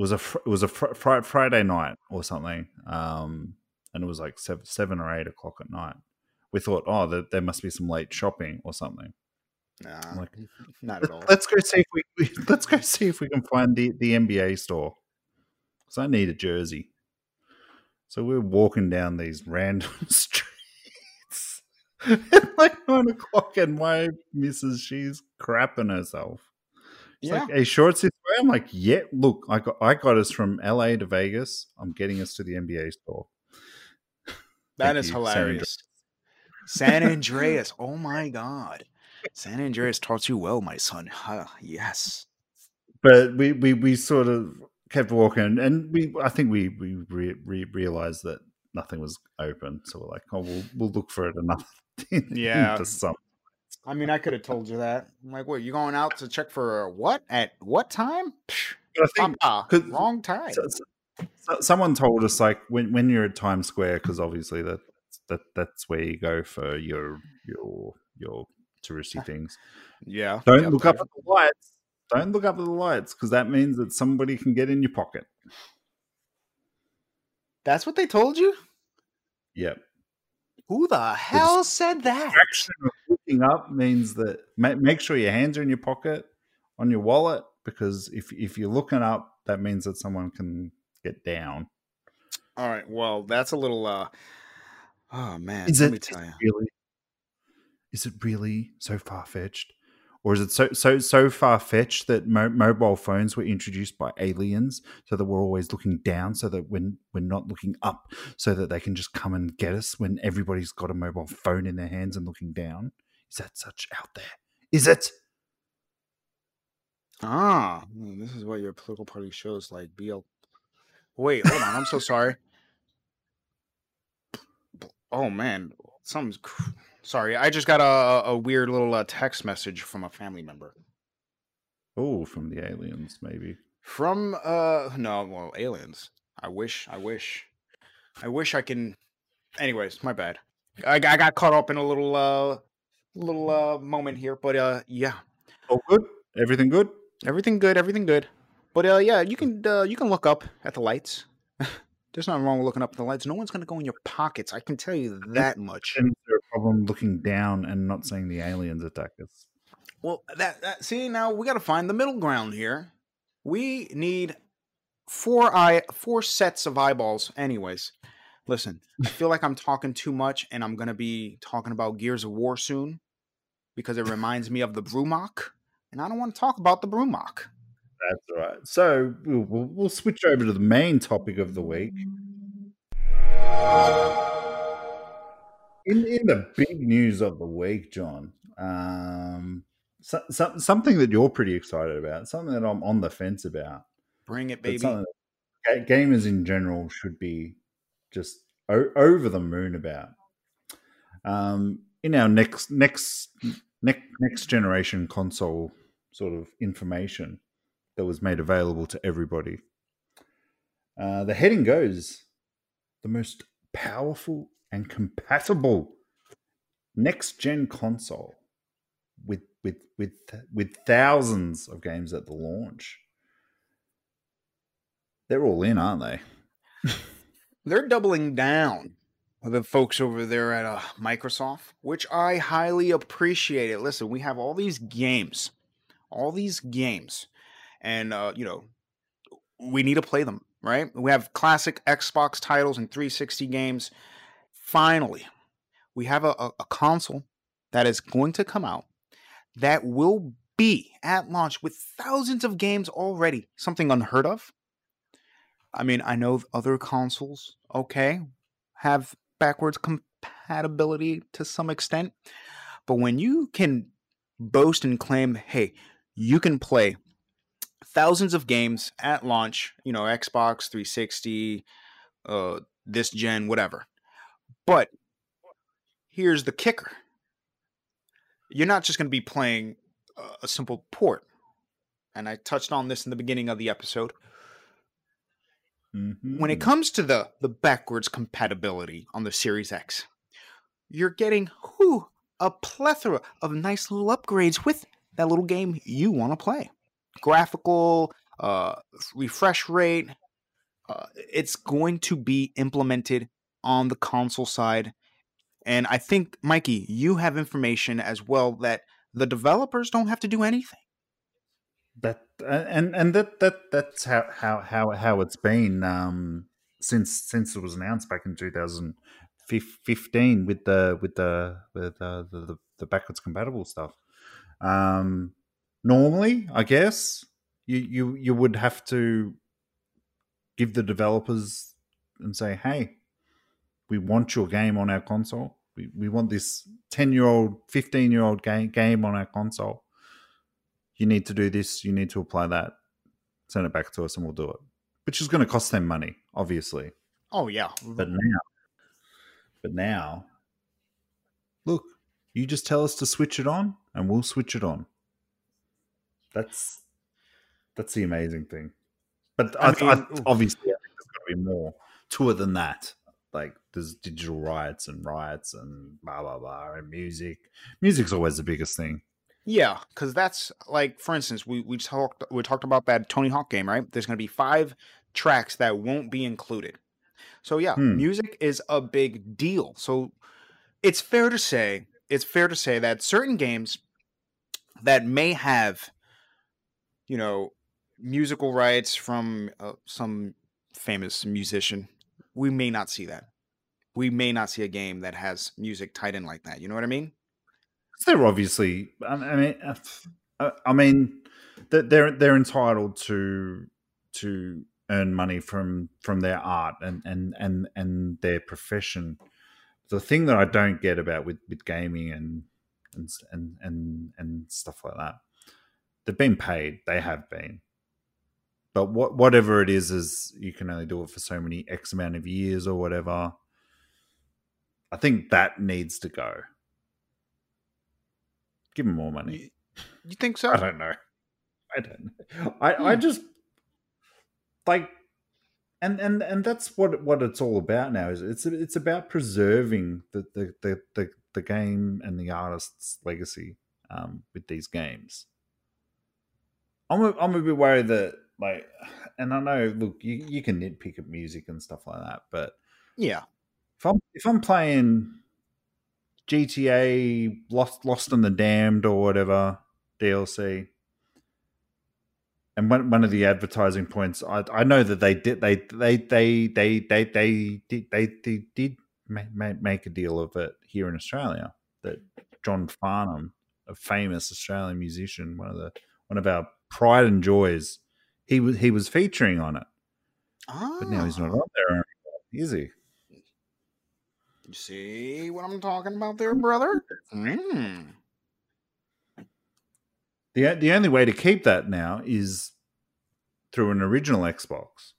it was a it was a fr- fr- Friday night or something, um, and it was like seven, seven or eight o'clock at night. We thought, oh, there, there must be some late shopping or something. Nah, like, not at all. Let's go see if we, we, let's go see if we can find the the NBA store because I need a jersey. So we're walking down these random streets at like nine o'clock, and my missus she's crapping herself. It's yeah. like, hey, shorts this way. I'm like, yeah, look, I got I got us from LA to Vegas. I'm getting us to the NBA store. That is you, hilarious. San Andreas. San Andreas. Oh my god. San Andreas taught you well, my son. Huh, yes. But we, we, we sort of kept walking, and we I think we we re- re- realized that nothing was open, so we're like, oh, we'll we'll look for it another. yeah. Some. I mean, I could have told you that. I'm like, what? You going out to check for what at what time? I think uh, wrong time. So, so, someone told us like when when you're at Times Square, because obviously that that that's where you go for your your your touristy things. Yeah. Don't look up at the lights. Don't look up at the lights because that means that somebody can get in your pocket. That's what they told you? Yep. Who the hell said that? Action of looking up means that make sure your hands are in your pocket on your wallet because if if you're looking up, that means that someone can get down. All right. Well, that's a little. uh Oh man, is let it, me tell you. Really, is it really so far fetched? Or is it so so so far fetched that mo- mobile phones were introduced by aliens, so that we're always looking down, so that when we're not looking up, so that they can just come and get us when everybody's got a mobile phone in their hands and looking down? Is that such out there? Is it? Ah, this is what your political party shows like. BL. Wait, hold on. I'm so sorry. Oh man, something's. Sorry, I just got a, a weird little uh, text message from a family member. Oh, from the aliens, maybe. From uh, no, well, aliens. I wish, I wish, I wish I can. Anyways, my bad. I, I got caught up in a little uh, little uh moment here, but uh, yeah. Oh, good. Everything good. Everything good. Everything good. But uh, yeah, you can uh, you can look up at the lights. There's nothing wrong with looking up at the lights. No one's going to go in your pockets. I can tell you that much. And problem looking down and not seeing the aliens attack us? Well, that, that see now we got to find the middle ground here. We need four eye four sets of eyeballs. Anyways, listen, I feel like I'm talking too much, and I'm gonna be talking about Gears of War soon because it reminds me of the Brumak, and I don't want to talk about the Brumak. That's right. So we'll, we'll, we'll switch over to the main topic of the week. In, in the big news of the week, John, um, so, so, something that you're pretty excited about, something that I'm on the fence about. Bring it, baby. gamers in general should be just o- over the moon about. Um, in our next next next next generation console sort of information, that was made available to everybody. Uh, the heading goes the most powerful and compatible next gen console with with with with thousands of games at the launch. They're all in, aren't they? They're doubling down the folks over there at uh, Microsoft, which I highly appreciate it. Listen, we have all these games, all these games and uh, you know we need to play them right we have classic xbox titles and 360 games finally we have a, a, console that is going to come out that will be at launch with thousands of games already something unheard of i mean i know other consoles okay have backwards compatibility to some extent but when you can boast and claim hey you can play thousands of games at launch, you know, Xbox 360, uh, this gen, whatever. But here's the kicker you're not just going to be playing a simple port. And I touched on this in the beginning of the episode. Mm-hmm. When it mm-hmm. comes to the, the backwards compatibility on the Series X, you're getting whew, a plethora of nice little upgrades with that little game you want to play graphical, uh, refresh rate. Uh, it's going to be implemented on the console side. And I think, Mikey, you have information as well that the developers don't have to do anything. That and and that that that's how how how how it's been um, since since it was announced back in 2015 with the with the with uh, the, the the backwards compatible stuff. Um, normally, I guess you you you would have to give the developers and say, "Hey, we want your game on our console. We we want this ten year old, fifteen year old game game on our console. You need to do this. You need to apply that. Send it back to us, and we'll do it." Which is going to cost them money, obviously. Oh yeah, but now, but now, look, you just tell us to switch it on, and we'll switch it on. That's that's the amazing thing. But I, I mean, I, obviously, there's got to be more to it than that. Like there's digital riots and riots and blah blah blah and music. Music's always the biggest thing. Yeah, because that's like, for instance, we we talked we talked about that Tony Hawk game, right? There's going to be five tracks that won't be included. So yeah, hmm. music is a big deal. So it's fair to say, it's fair to say that certain games that may have you know, musical rights from uh, some famous musician, we may not see that. We may not see a game that has music tied in like that. You know what I mean? They're obviously. I mean, uh, I mean, they're they're entitled to to earn money from from their art and and and and their profession. The thing that I don't get about with with gaming and and and and, and stuff like that they've been paid. They have been. But what whatever it is, is you can only do it for so many X amount of years or whatever. I think that needs to go. Give them more money. You think so? I don't know. I don't know. I, hmm. I just like and and and that's what what it's all about now is it's it's about preserving the the the the, the game and the artist's legacy um, with these games. I'm a, I'm a bit worried that like, and I know look you you can nitpick at music and stuff like that, but yeah, if I'm if I'm playing GTA Lost Lost in the Damned or whatever DLC, and one one of the advertising points, I I know that they did they they they they they they did they, they did make, make a deal of it here in Australia. That John Farnham, a famous Australian musician, one of the one of our pride and joys, he was he was featuring on it. Oh. But now he's not ah. on there anymore, is he? You see what I'm talking about there, brother? Mm. The the only way to keep that now is through an original Xbox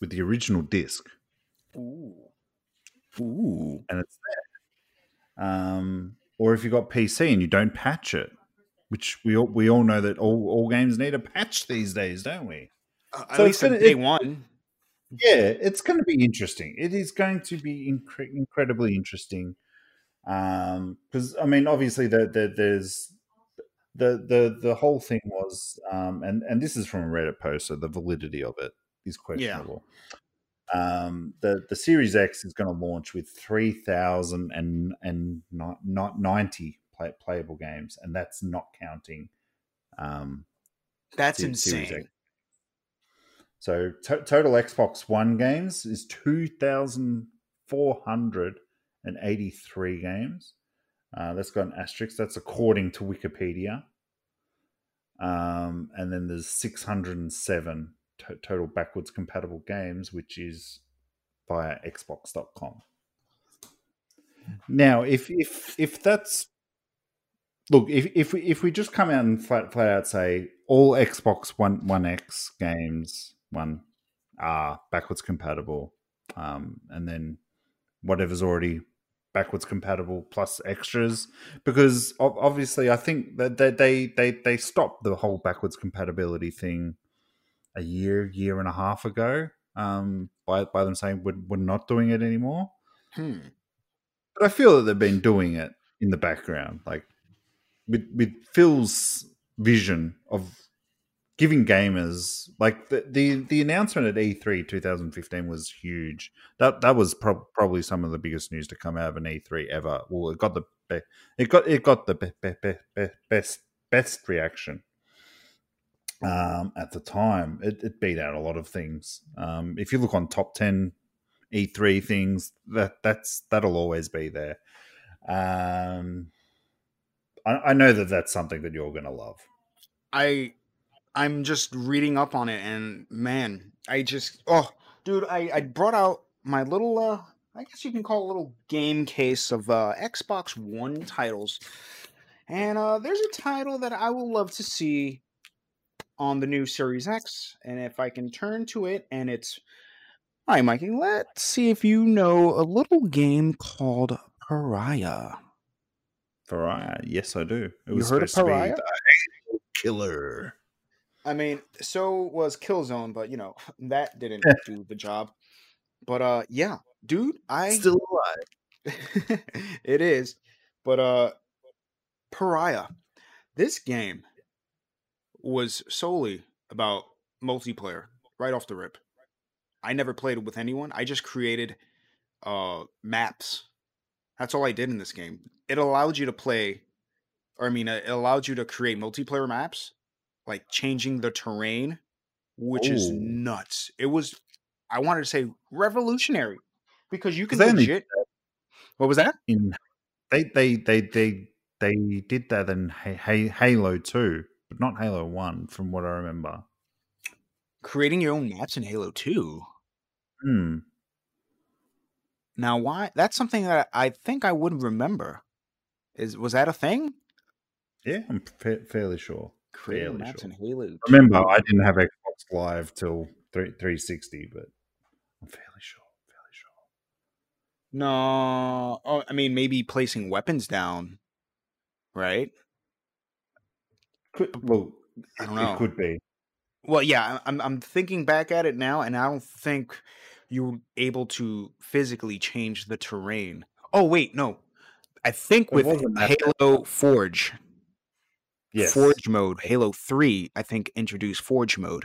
with the original disc. Ooh. Ooh. And it's there. Um, or if you've got PC and you don't patch it, which we all, we all know that all, all games need a patch these days, don't we? Uh, at so least gonna, day it, one. Yeah, it's going to be interesting. It is going to be incre- incredibly interesting because um, I mean, obviously, the, the, there's the the the whole thing was, um, and and this is from a Reddit post, so the validity of it is questionable. Yeah. Um, the the Series X is going to launch with three thousand and and not, not ninety play, playable games, and that's not counting. Um, that's insane. So to- total Xbox One games is two thousand four hundred and eighty three games. Uh, that's got an asterisk. That's according to Wikipedia. Um, and then there's 607 to- total backwards compatible games, which is via Xbox.com. Now, if if if that's look, if if we if we just come out and flat flat out say all Xbox One One X games one are backwards compatible, um, and then whatever's already backwards compatible plus extras because obviously I think that they they they stopped the whole backwards compatibility thing a year year and a half ago um, by by them saying we're, we're not doing it anymore. Hmm. But I feel that they've been doing it in the background, like with with Phil's vision of giving gamers like the, the the announcement at E3 2015 was huge. That that was pro- probably some of the biggest news to come out of an E3 ever. Well, it got the be- it got it got the be- be- best best reaction um, at the time. It, it, beat out a lot of things. Um, if you look on top ten E3 things, that that's that'll always be there. Um, I, I know that that's something that you're going to love. I I'm just reading up on it, and man, I just oh, dude, I I brought out my little uh, I guess you can call it a little game case of uh, Xbox One titles, and uh, there's a title that I will love to see on the new Series X, and if I can turn to it, and it's Hi, Mikey. Let's see if you know a little game called Pariah. Pariah, yes, I do. It you heard of Pariah? killer. I mean, so was Killzone, but you know that didn't do the job. But uh, yeah, dude, I still alive. it is, but uh, Pariah. This game was solely about multiplayer right off the rip. I never played with anyone. I just created uh maps. That's all I did in this game. It allowed you to play, or I mean, it allowed you to create multiplayer maps like changing the terrain, which Ooh. is nuts. It was, I wanted to say revolutionary because you can legit. What was that? In they they they they they did that in Halo Two, but not Halo One, from what I remember. Creating your own maps in Halo Two. Hmm. Now, why? That's something that I think I would remember. Is was that a thing? Yeah, I'm fa- fairly sure. Creating fairly maps sure. in Halo. Remember, I didn't have Xbox Live till 3, 360, but I'm fairly sure. Fairly sure. No, oh, I mean maybe placing weapons down. right? Could, well, I don't know. It could be. Well, yeah, I'm I'm thinking back at it now, and I don't think you were able to physically change the terrain. Oh wait, no, I think It with Halo Forge, Yes. Forge mode, Halo Three, I think introduced Forge mode.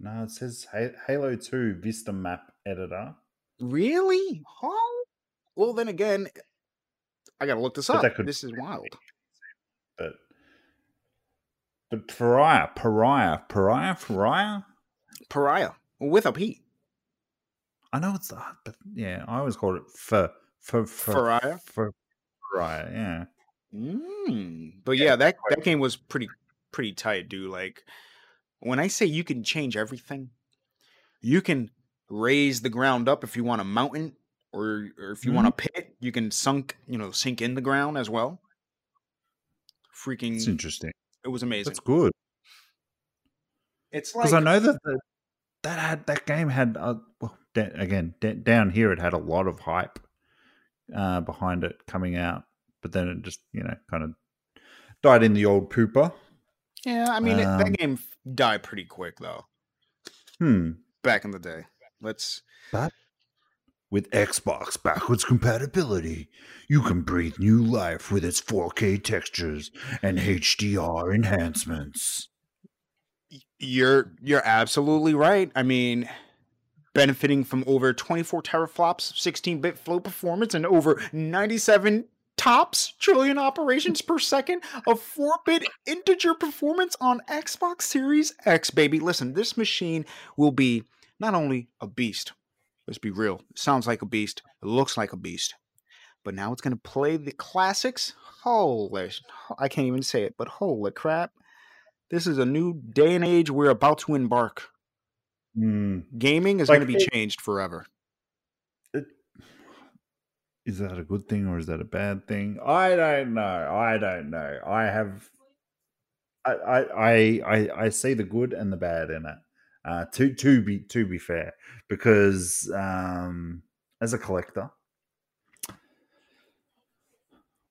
No, it says Halo 2 Vista Map Editor. Really? Huh? Well, then again, I gotta look this But up. could- This is wild. But but Pariah, Pariah, Pariah, Pariah. Pariah with a P. I know it's uh, but yeah, I always call it for for for Pariah. for Pariah. Yeah, Mm. But yeah, that that game was pretty pretty tight, dude. Like when I say you can change everything, you can raise the ground up if you want a mountain, or or if you want a pit, you can sunk you know sink in the ground as well. Freaking, it's interesting. it was amazing. That's good It's because like I know that the, that had that game had uh, well, again down here it had a lot of hype uh, behind it coming out, but then it just you know kind of died in the old pooper. yeah, I mean it, um, that game f- died pretty quick though. Hmm. Back in the day, let's But With Xbox backwards compatibility, you can breathe new life with its 4K textures and HDR enhancements. You're you're absolutely right. I mean, benefiting from over 24 teraflops, 16-bit float performance, and over 97 tops trillion operations per second of 4-bit integer performance on Xbox Series X, baby. Listen, this machine will be not only a beast. Let's be real. It sounds like a beast. It looks like a beast. But now it's going to play the classics. Holy, I can't even say it, but holy crap. This is a new day and age we're about to embark. Hmm. Gaming is Like, going to be changed forever. Is that a good thing or is that a bad thing? I don't know. I don't know. I have. I I I I, see the good and the bad in it. Uh, to to be to be fair, because um, as a collector,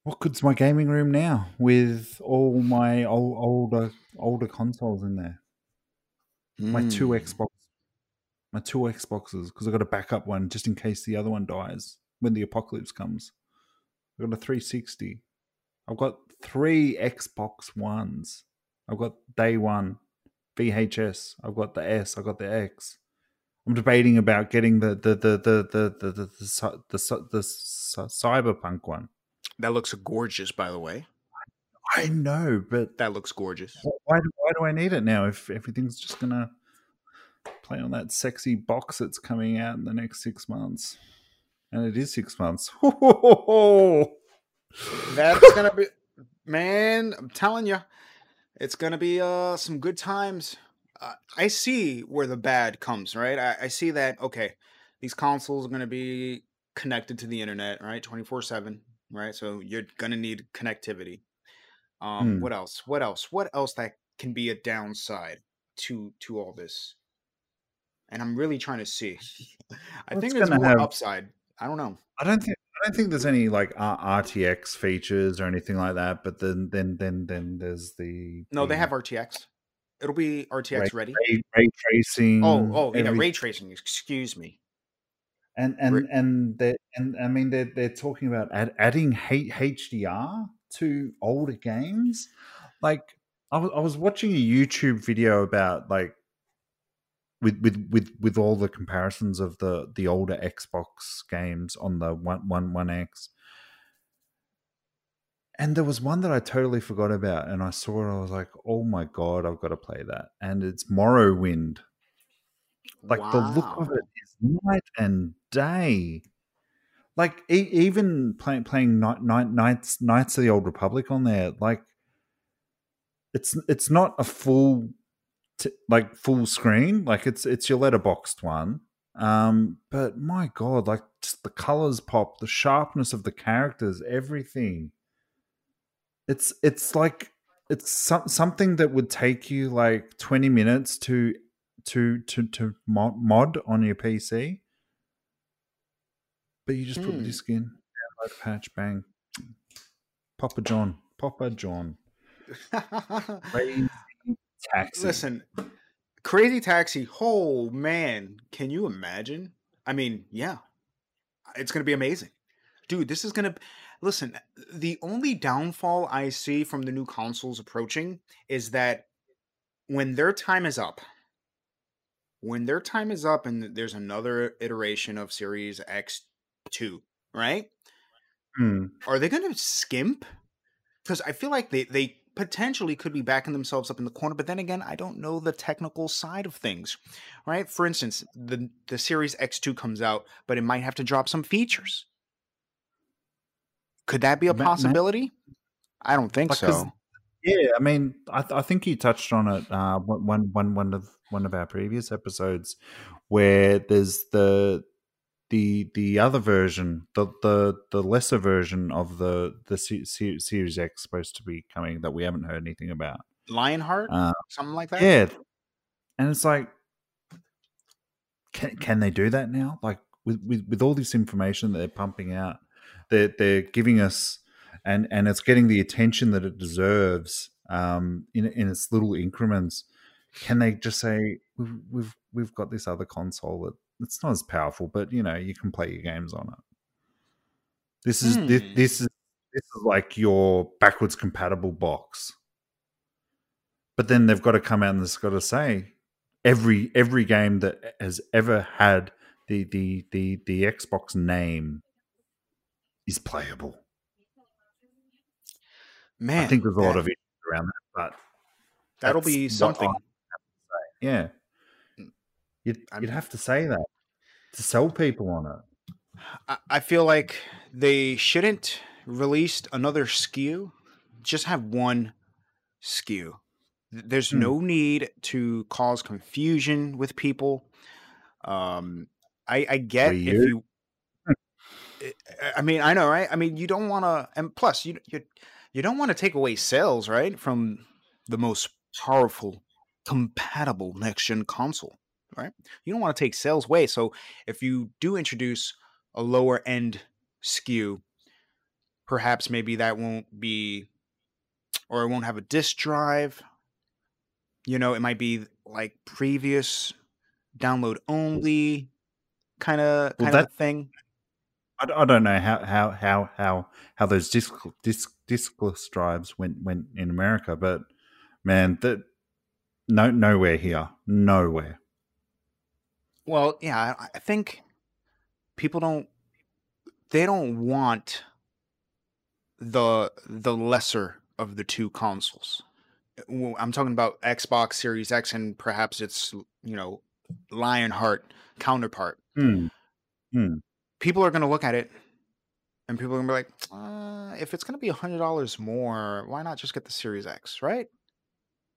what good's my gaming room now with all my old, older older consoles in there? My two Mm. Xbox, my two Xboxes, because I got a backup one just in case the other one dies when the apocalypse comes. I've got a 360. I've got three Xbox Ones. I've got day one VHS. I've got the S. I've got the X. I'm debating about getting the the the the the the the, the, the, the cy- cyberpunk one. That looks gorgeous, by the way. I know, but That looks gorgeous. why do, why do I need it now if everything's just gonna play on that sexy box that's coming out in the next six months? And it is six months. That's gonna be, man. I'm telling you, it's gonna be uh some good times. Uh, I see where the bad comes, right? I, I see that. Okay, these consoles are gonna be connected to the internet, right, twenty four seven, right? So you're gonna need connectivity. Um, Hmm. what else? What else? What else that can be a downside to to all this? And I'm really trying to see. I Well, think there's more have- upside. I don't know. I don't think I don't think there's any like RTX features or anything like that. But then then then then there's the No, they have RTX. It'll be RTX ready. ray, ray tracing. Oh, oh, yeah, ray tracing. Excuse me. and and and they and I mean they're they're talking about add, adding HDR to older games. Like I was I was watching a YouTube video about like with with with with all the comparisons of the the older Xbox games on the one one one X. And there was one that I totally forgot about, and I saw it. I was like, "Oh my god, I've got to play that!" And it's Morrowind like the look of it is night and day like e- even playing playing night, night nights knights of the old republic on there like it's it's not a full t- like full screen like it's it's your letterboxed one um but my god like just the colors pop the sharpness of the characters everything it's it's like it's some, something that would take you like 20 minutes to to to to mod, mod on your PC but you just put the Hmm. disc in download patch bang Papa John. Papa John. Taxi. Listen, Crazy Taxi. Oh man, can you imagine? I mean, yeah, it's gonna be amazing, dude. This is gonna. Listen, the only downfall I see from the new consoles approaching is that when their time is up, when their time is up and there's another iteration of Series X2, right? Hmm. Are they to skimp? Because I feel like they, they potentially could be backing themselves up in the corner, but then again, I don't know the technical side of things, right? For instance, the, the Series X2 comes out, but it might have to drop some features. Could that be a possibility? I don't think Like, so. Yeah, I mean, I, th- I think you touched on it uh, one, one, one, one of one of our previous episodes, where there's the the the other version, the the the lesser version of the the Se- Se- Series X supposed to be coming that we haven't heard anything about. Lionheart? Uh, Something like that? yeah, and it's like, can can they do that now? Like with with, with all this information that they're pumping out, they're they're giving us, and and it's getting the attention that it deserves. Um, in in its little increments, can they just say we've we've we've got this other console that it's not as powerful, but you know you can play your games on it. This is this, Hmm. this is this is like your backwards compatible box. But then they've got to come out and it's got to say every every game that has ever had the the the the Xbox name is playable. Man, I think there's a lot that- of issues around that, but that'll be something. yeah. You'd I'm- you'd have to say that to sell people on it. I, I feel like they shouldn't release another SKU. Just have one SKU. There's Hmm. no need to cause confusion with people. Um, I, I get Wii if you. I- I mean, I know, right? I mean, you don't want to, and plus, you you you don't want to take away sales, right, from the most powerful, compatible next gen console, right? You don't want to take sales away. So if you do introduce a lower end SKU, perhaps maybe that won't be, or it won't have a disk drive. You know, it might be like previous download only kind of Well, kind of that- thing. I don't know how how how how how those disc disc diskless drives went went in America, but man, that no nowhere here, nowhere. Well, yeah, I- think people don't they don't want the the lesser of the two consoles. I'm talking about Xbox Series X and perhaps its you know Lionheart counterpart. Hmm. Hmm. People are going to look at it and people are going to be like, uh, if it's going to be hundred dollars more, why not just get the Series X, right?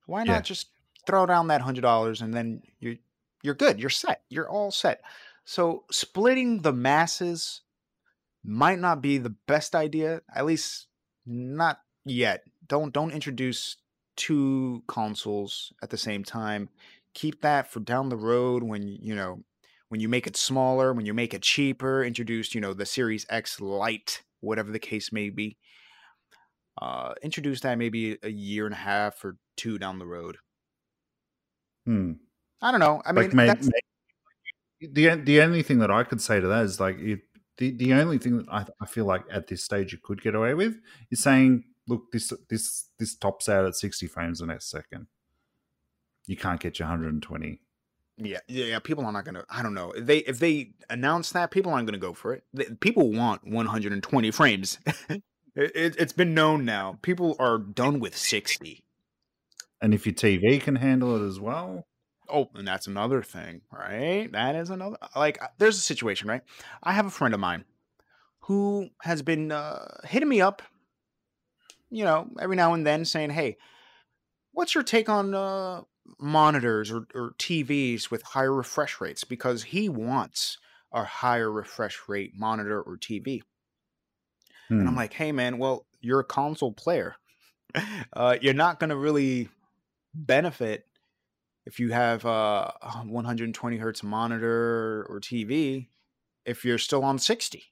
Why not Yeah. just throw down that hundred dollars and then you you're good, you're set, you're all set. So splitting the masses might not be the best idea, at least not yet. Don't don't introduce two consoles at the same time. Keep that for down the road when you know when you make it smaller, when you make it cheaper, introduce, you know, the Series X Lite, whatever the case may be. Uh introduce that maybe a year and a half or two down the road. Hmm. I don't know. I mean, like, may, that's, may- the the only thing that I could say to that is like it, the the only thing that I, I feel like at this stage you could get away with is saying, look, this this this tops out at sixty frames a second. You can't get your 120. Yeah, yeah, yeah. People are not gonna. I don't know. If they if they announce that, people aren't gonna go for it. People want 120 frames. it, it, it's been known now. People are done with 60. And if your TV can handle it as well, Oh, and that's another thing, right? That is another. Like, uh, there's a situation, right? I have a friend of mine who has been uh, hitting me up, you know, every now and then, saying, "Hey, what's your take on uh, monitors or, or TVs with higher refresh rates?" Because he wants a higher refresh rate monitor or TV. And I'm hmm, like, hey man, well, you're a console player. Uh, you're not gonna really benefit if you have a 120 hertz monitor or TV if you're still on 60.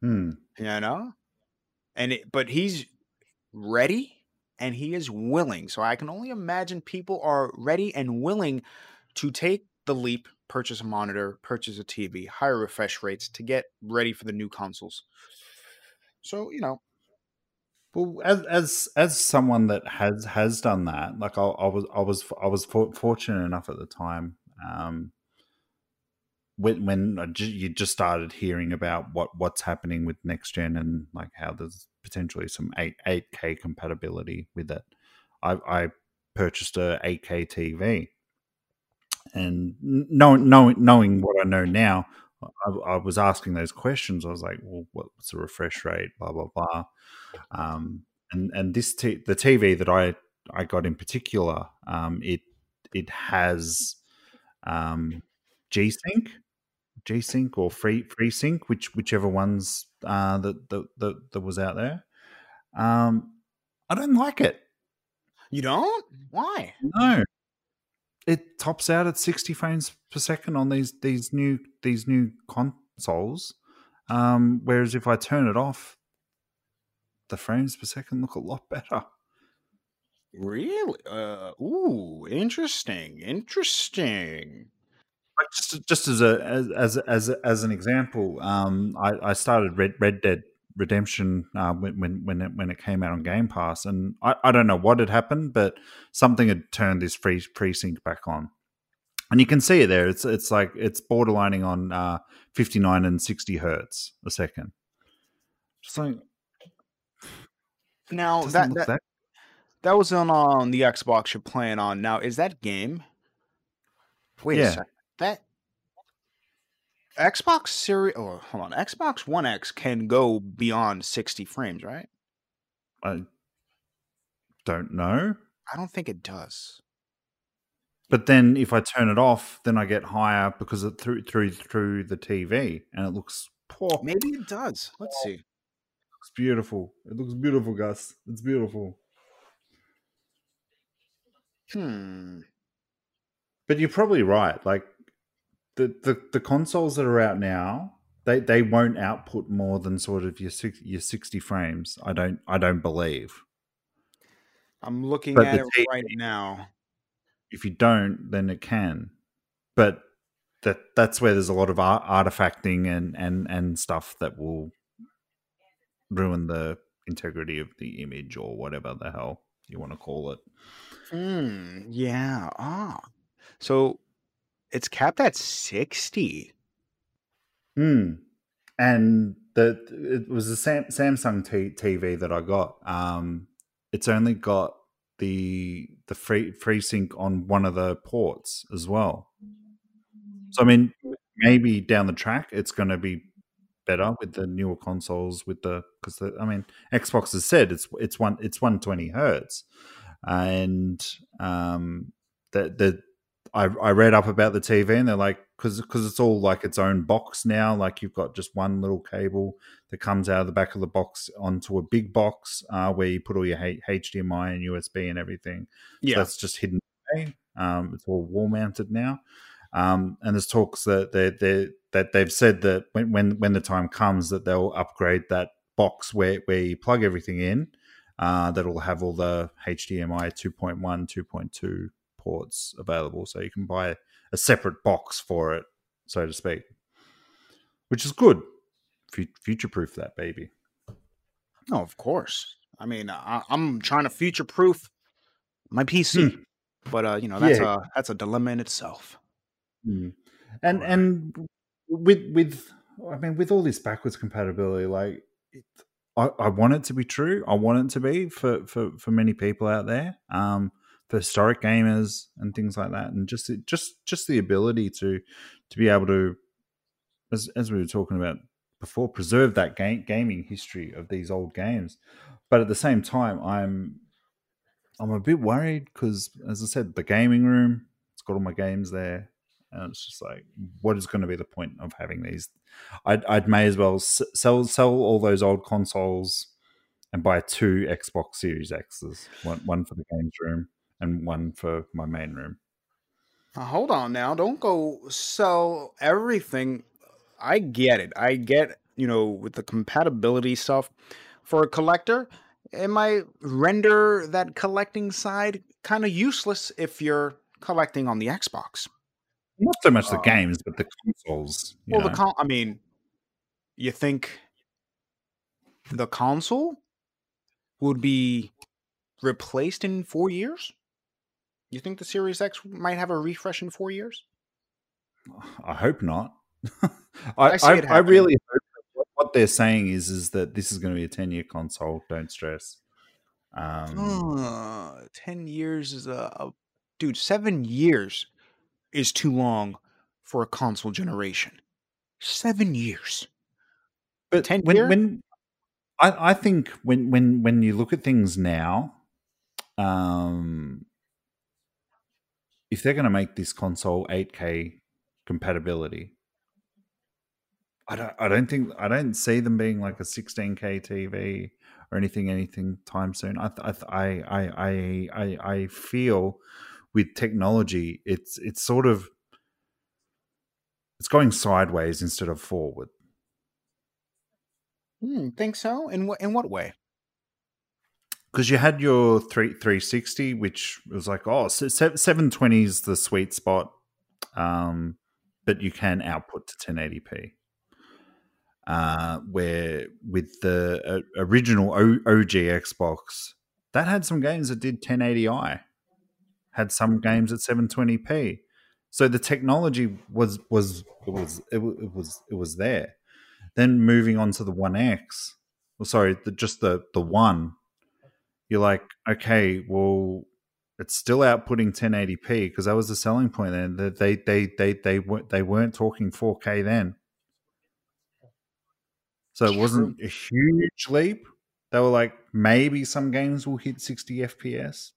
hmm. You know, and it, but he's ready and he is willing. So I can only imagine people are ready and willing to take the leap, purchase a monitor, purchase a TV, higher refresh rates to get ready for the new consoles. So you know, well, as as as someone that has has done that, like I, I was I was I was fortunate enough at the time um, when when you just started hearing about what what's happening with next gen and like how there's potentially some eight eight K compatibility with it. I, I purchased a eight K TV, and knowing knowing knowing what I know now, I, I, was asking those questions. I was like, "Well, what's the refresh rate?" Blah blah blah. Um, and and this t- the TV that I I got in particular, um, it it has um, G Sync, G Sync or Free FreeSync, which whichever ones uh, that, that that that was out there. Um, I don't like it. You don't? Why? No. It tops out at 60 frames per second on these these new these new consoles. Um, whereas if I turn it off, the frames per second look a lot better. Really? Uh, ooh, interesting. Interesting. Like just just as a as as as, as an example, um, I, I started Red Red Dead Redemption uh, when when when it, when it came out on Game Pass, and I, I don't know what had happened, but something had turned this free FreeSync back on, and you can see it there. It's it's like it's borderlining on uh, fifty nine and sixty hertz a second. Just like now that, that, that that was on on the Xbox you're playing on now. Is that game? Wait yeah. a second. That Xbox Series. Oh, hold on. Xbox One X can go beyond 60 frames, right? I don't know. I don't think it does. But then if I turn it off, then I get higher because it through through through the TV, and it looks poor. Maybe it does. Let's see. It's beautiful. It looks beautiful, Gus. It's beautiful. Hmm. But you're probably right. Like the, the, the consoles that are out now, they, they won't output more than sort of your your sixty frames. I don't I don't believe. I'm looking but at it TV, right now. If you don't, then it can. But that that's where there's a lot of art, artifacting and and and stuff that will ruin the integrity of the image or whatever the hell you want to call it. Mm, yeah. Ah. So it's capped at 60. Hmm. And the it was a Sam, Samsung t- TV that I got. Um, it's only got the the free FreeSync on one of the ports as well. So I mean, maybe down the track it's going to be better with the newer consoles with the because I mean Xbox has said it's it's one it's 120 hertz and um the the I, I read up about the TV and they're like because because it's all like its own box now like you've got just one little cable that comes out of the back of the box onto a big box uh, where you put all your H- HDMI and USB and everything. Yeah. so that's just hidden away. Um, it's all wall mounted now. Um, and there's talks that they they that they've said that when, when when the time comes that they'll upgrade that box where where you plug everything in uh, that'll have all the HDMI 2.1 2.2 ports available so you can buy a separate box for it so to speak which is good future proof that baby no of course i mean I, am trying to future proof my pc hmm. but uh you know that's yeah. a that's a dilemma in itself Mm. And right. and with with I mean with all this backwards compatibility, like it, I, I want it to be true. I want it to be for for for many people out there, um, for historic gamers and things like that, and just just just the ability to to be able to, as as we were talking about before, preserve that game gaming history of these old games. But at the same time, I'm I'm a bit worried because, as I said, the gaming room it's got all my games there. And it's just like, what is going to be the point of having these? I'd, I'd may as well sell sell all those old consoles and buy two Xbox Series X's, one one for the games room and one for my main room. Now, hold on now, don't go sell everything. I get it. I get you know with the compatibility stuff. for a collector, it might render that collecting side kind of useless if you're collecting on the Xbox. Not so much the uh, games, but the consoles. Well, know? the con- I mean, you think the console would be replaced in four years? You think the Series X might have a refresh in four years? I hope not. I, I, I, I, really hope what they're saying is is that this is going to be a 10 year console. Don't stress. Um, 10 years is a, a dude, seven years is too long for a console generation. Seven years. But 10 when, year? when I, I think when when when you look at things now, um, if they're going to make this console 8K compatibility, I don't I don't think I don't see them being like a 16K TV or anything anything time soon. I I I I I I feel with technology, it's it's sort of it's going sideways instead of forward. Hmm, think so? In what in what way? Because you had your three three sixty, which was like oh so 720 is the sweet spot, um, but you can output to ten eighty p. Uh, where with the uh, original OG Xbox, that had some games that did 1080i, had some games at 720p. So the technology was was it was it, it was it was there. Then moving on to the One X, well, sorry, the, just the the one. You're like, okay, well, it's still outputting 1080p because that was the selling point. Then they they they they weren't they weren't talking 4K then, so it wasn't a huge leap. They were like, maybe some games will hit 60 FPS.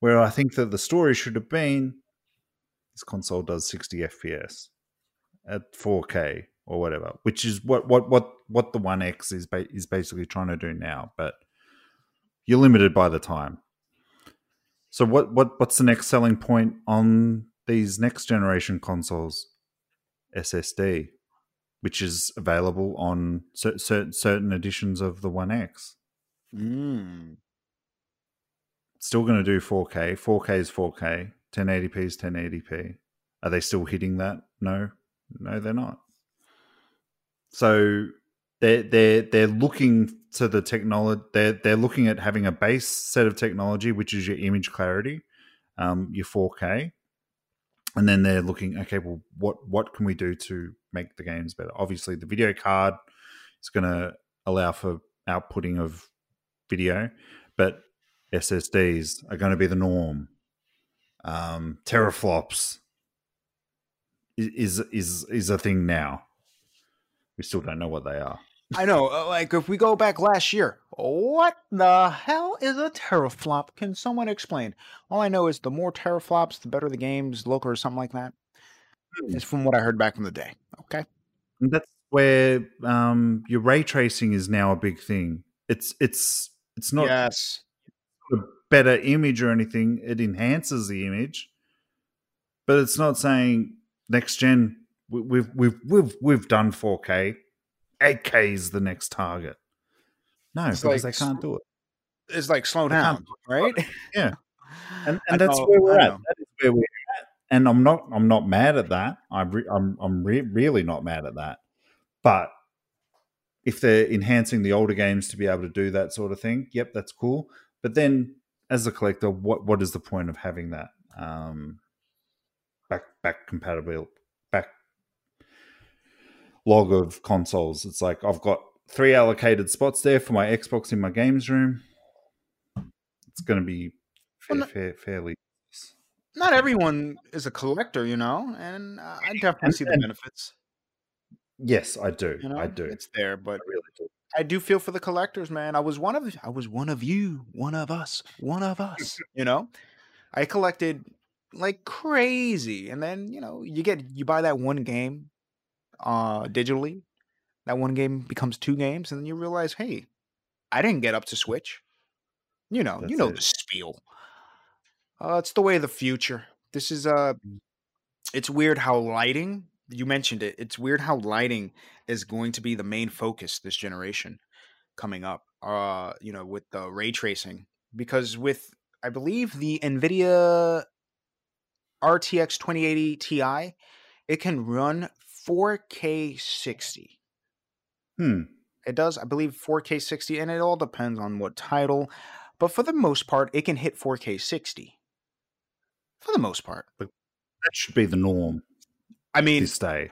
Where I think that the story should have been, this console does 60 FPS at 4K or whatever, which is what what what what the One X is ba- is basically trying to do now. But you're limited by the time. So what what what's the next selling point on these next generation consoles? SSD, which is available on certain certain editions of the One X. Mm. Still going to do 4K. 4K is 4K. 1080p is 1080p. Are they still hitting that? No, no, they're not. So they're they're they're looking to the technology. They're they're looking at having a base set of technology, which is your image clarity, um, your 4K, and then they're looking. Okay, well, what what can we do to make the games better? Obviously, the video card is going to allow for outputting of video, but SSDs are going to be the norm. Um, teraflops is is is a thing now. We still don't know what they are. I know. Uh, like, if we go back last year, what the hell is a teraflop? Can someone explain? All I know is the more teraflops, the better the games look, or something like that. Hmm. It's from what I heard back in the day. Okay. And that's where um, your ray tracing is now a big thing. It's it's it's not yes a better image or anything. It enhances the image, but it's not saying next gen we've we've we've we've done 4K. 8K is the next target. No, it's because like, they can't do it. It's like slow down, right? Yeah, and and that's know, where we're at. That is where we're at. And I'm not I'm not mad at that. I'm re- I'm I'm re- really not mad at that. But if they're enhancing the older games to be able to do that sort of thing, yep, that's cool. But then, as a collector, what what is the point of having that um, back back compatible back log of consoles. It's like I've got three allocated spots there for my Xbox in my games room. It's going to be fair, well, fair, fairly. Not everyone is a collector, you know, and uh, I definitely and, see the benefits. Yes, I do. You know, I do. It's there, but I really do. I do feel for the collectors, man. I was one of I was one of you, one of us, one of us. you know, I collected like crazy, and then you know you get you buy that one game uh, digitally. That one game becomes two games, and then you realize, hey, I didn't get up to Switch. You know, That's you know it. the spiel. Uh, it's the way of the future. This is uh mm. it's weird how lighting. You mentioned it. It's weird how lighting is going to be the main focus this generation. coming up. Uh, you know, with the ray tracing because with I believe the Nvidia RTX 2080 Ti, it can run 4K 60. Hmm. It does, I believe, 4K 60, and it all depends on what title. But for the most part, it can hit 4K 60. For the most part. But That should be the norm. I mean, this day.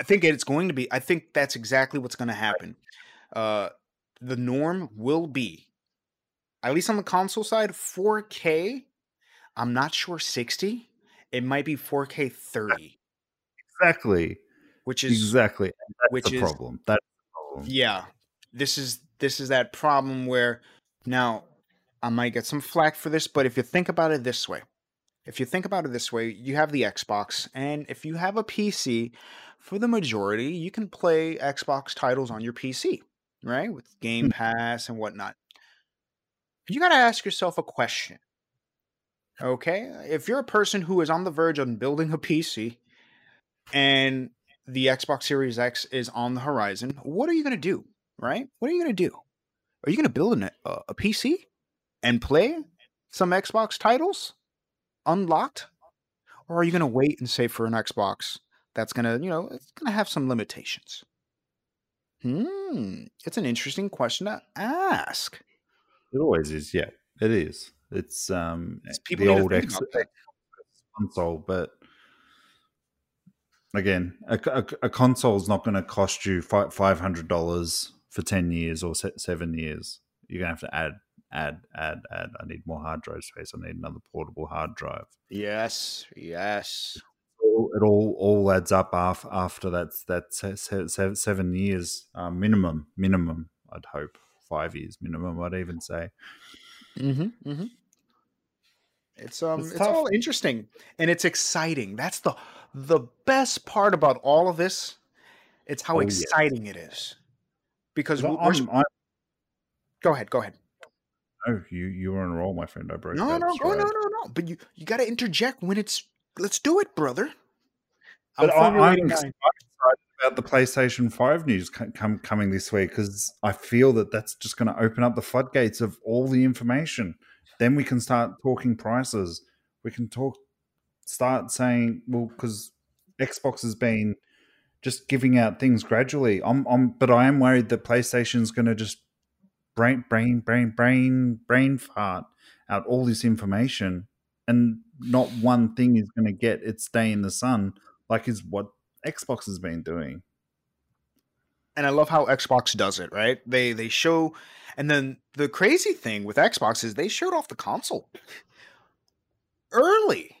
I think it's going to be. I think that's exactly what's going to happen. Uh, the norm will be, at least on the console side, 4K. I'm not sure 60. It might be 4K 30. Exactly. Which is exactly that's which the is problem. That's the problem. yeah. This is this is that problem where now I might get some flack for this, but if you think about it this way, if you think about it this way, you have the Xbox, and if you have a PC, for the majority, you can play Xbox titles on your PC, right? With Game Hmm. Pass and whatnot. You got to ask yourself a question. Okay? If you're a person who is on the verge of building a PC and the Xbox Series X is on the horizon, what are you going to do, right? What are you going to do? Are you going to build an, a, a PC and play some Xbox titles unlocked? Or are you going to wait and save for an Xbox that's going to, you know, it's going to have some limitations? Hmm, it's an interesting question to ask. It always is. Yeah, it is. It's um It's people the old think X console, but again, a, a, a console is not going to cost you five hundred dollars for ten years or se- seven years. You're going to have to add, add, add, add. I need more hard drive space. I need another portable hard drive. Yes, yes. It all all adds up after after that's that se- se- se- seven years uh, minimum. Minimum, I'd hope five years minimum. I'd even say. Mm-hmm. Mm-hmm. It's um It's it's, all interesting and it's exciting. That's the the best part about all of this. It's how Oh, yeah. exciting it is. Because Well, we're, I'm, I'm, go ahead, go ahead. No, you you were on a roll, my friend. I broke. No, that no, no, no, no, no. But you you got to interject when it's. Let's do it, brother. But I, I'm excited about the PlayStation Five news co- come coming this week because I feel that that's just going to open up the floodgates of all the information. Then we can start talking prices. We can talk, start saying, well, because Xbox has been just giving out things gradually. I'm, I'm, but I am worried that PlayStation's going to just brain, brain, brain, brain, brain fart out all this information, and not one thing is going to get its day in the sun, like is what Xbox has been doing. And I love how Xbox does it, right? They they show and then the crazy thing with Xbox is they showed off the console early.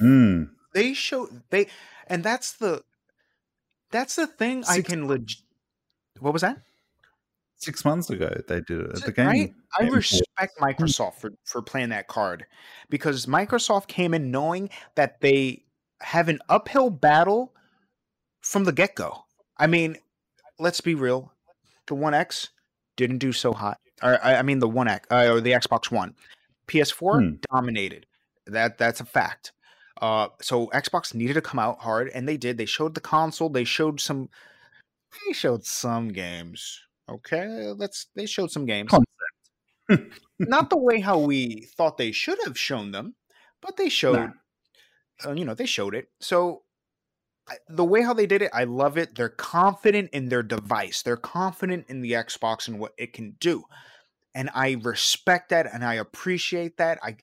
Mm. They show they and that's the that's the thing I can legit What was that? Six months ago, they did it at the Right? game. I respect Microsoft for, for playing that card because Microsoft came in knowing that they have an uphill battle from the get go. I mean, let's be real. The One X didn't do so hot. Or I, I mean, the One X uh, or the Xbox One, PS4 Hmm. dominated. That that's a fact. Uh, so Xbox needed to come out hard, and they did. They showed the console. They showed some. They showed some games. Okay, let's. They showed some games not the way how we thought they should have shown them, but they showed, uh, you know, they showed it. So the way how they did it, I love it. They're confident in their device. They're confident in the Xbox and what it can do, and I respect that and I appreciate that. I,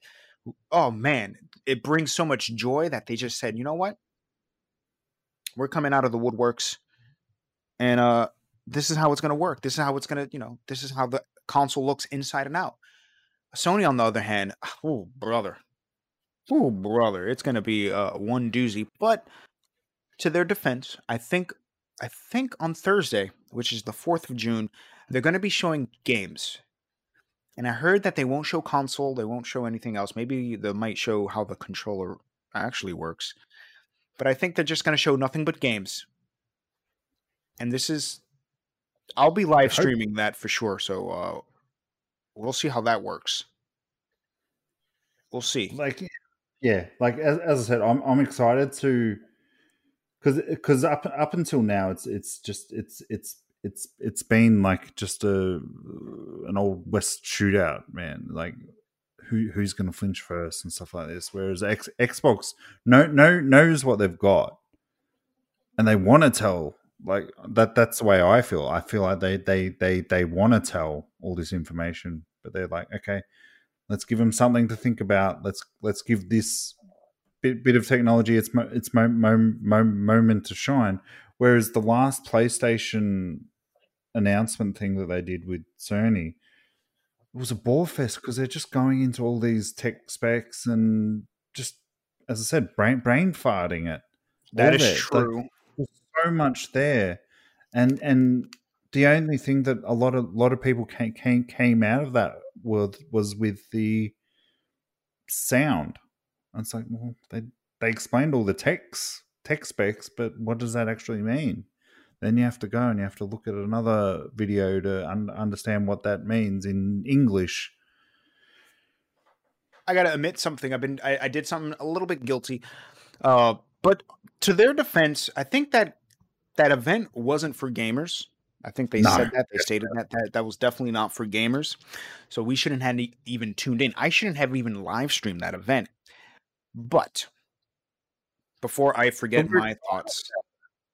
oh man, it brings so much joy that they just said, you know what, we're coming out of the woodworks, and uh, this is how it's gonna work. This is how it's gonna, you know, this is how the console looks inside and out. Sony, on the other hand, oh brother, oh brother, it's gonna be uh, one doozy. But to their defense, I think, I think on Thursday, which is the fourth of June, they're gonna be showing games. And I heard that they won't show console, they won't show anything else. Maybe they might show how the controller actually works. But I think they're just gonna show nothing but games. And this is, I'll be live streaming that for sure. So uh, we'll see how that works. We'll see. like yeah like as, as i said i'm i'm excited to because because up up until now it's it's just it's it's it's it's been like just a an old west shootout, man. Like who who's going to flinch first and stuff like this. Whereas X, Xbox no no knows what they've got, and they want to tell. Like that. That's the way I feel. I feel like they they they they want to tell all this information, but they're like, okay, let's give them something to think about. Let's let's give this bit bit of technology its its mo- mo- mo- moment to shine. Whereas the last PlayStation announcement thing that they did with Sony, it was a bore fest because they're just going into all these tech specs and just, as I said, brain brain farting it. That is true. Like, there's so much there, and and the only thing that a lot of lot of people came came came out of that world was with the sound. And it's like, well, they they explained all the text tech specs, but what does that actually mean? then you have to go and you have to look at another video to un- understand what that means in English. I gotta admit something. I've been I, I did something a little bit guilty, uh, but to their defense, I think that that event wasn't for gamers. I think they no. said that they stated that, that that was definitely not for gamers. So we shouldn't have even tuned in. I shouldn't have even live streamed that event. But before I forget my thoughts,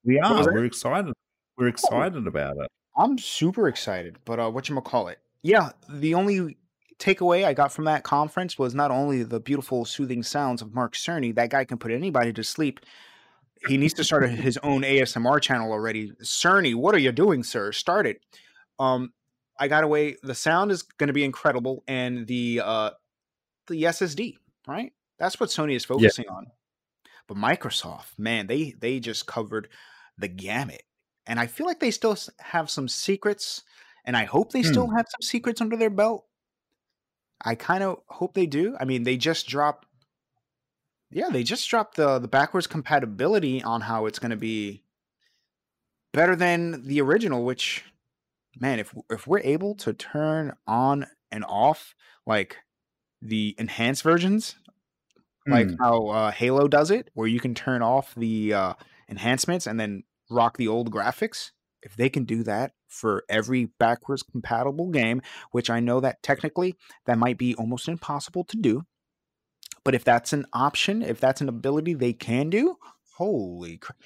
we are. We're excited. We're oh. excited oh, about it. I'm super excited. But uh, what you call it? Yeah, the only takeaway I got from that conference was not only the beautiful, soothing sounds of Mark Cerny. That guy can put anybody to sleep. He needs to start his own ASMR channel already. Cerny, what are you doing, sir? Start it. Um, I got away. The sound is going to be incredible, and the uh, the SSD, right? That's what Sony is focusing yeah. on. But Microsoft, man, they they just covered the gamut. And I feel like they still have some secrets, and I hope they hmm. still have some secrets under their belt. I kind of hope they do. I mean, they just dropped yeah, they just dropped the the backwards compatibility on how it's going to be better than the original which man, if if we're able to turn on and off like the enhanced versions like hmm. how uh, Halo does it, where you can turn off the uh, enhancements and then rock the old graphics. If they can do that for every backwards compatible game, which I know that technically that might be almost impossible to do, but if that's an option, if that's an ability they can do, holy crap.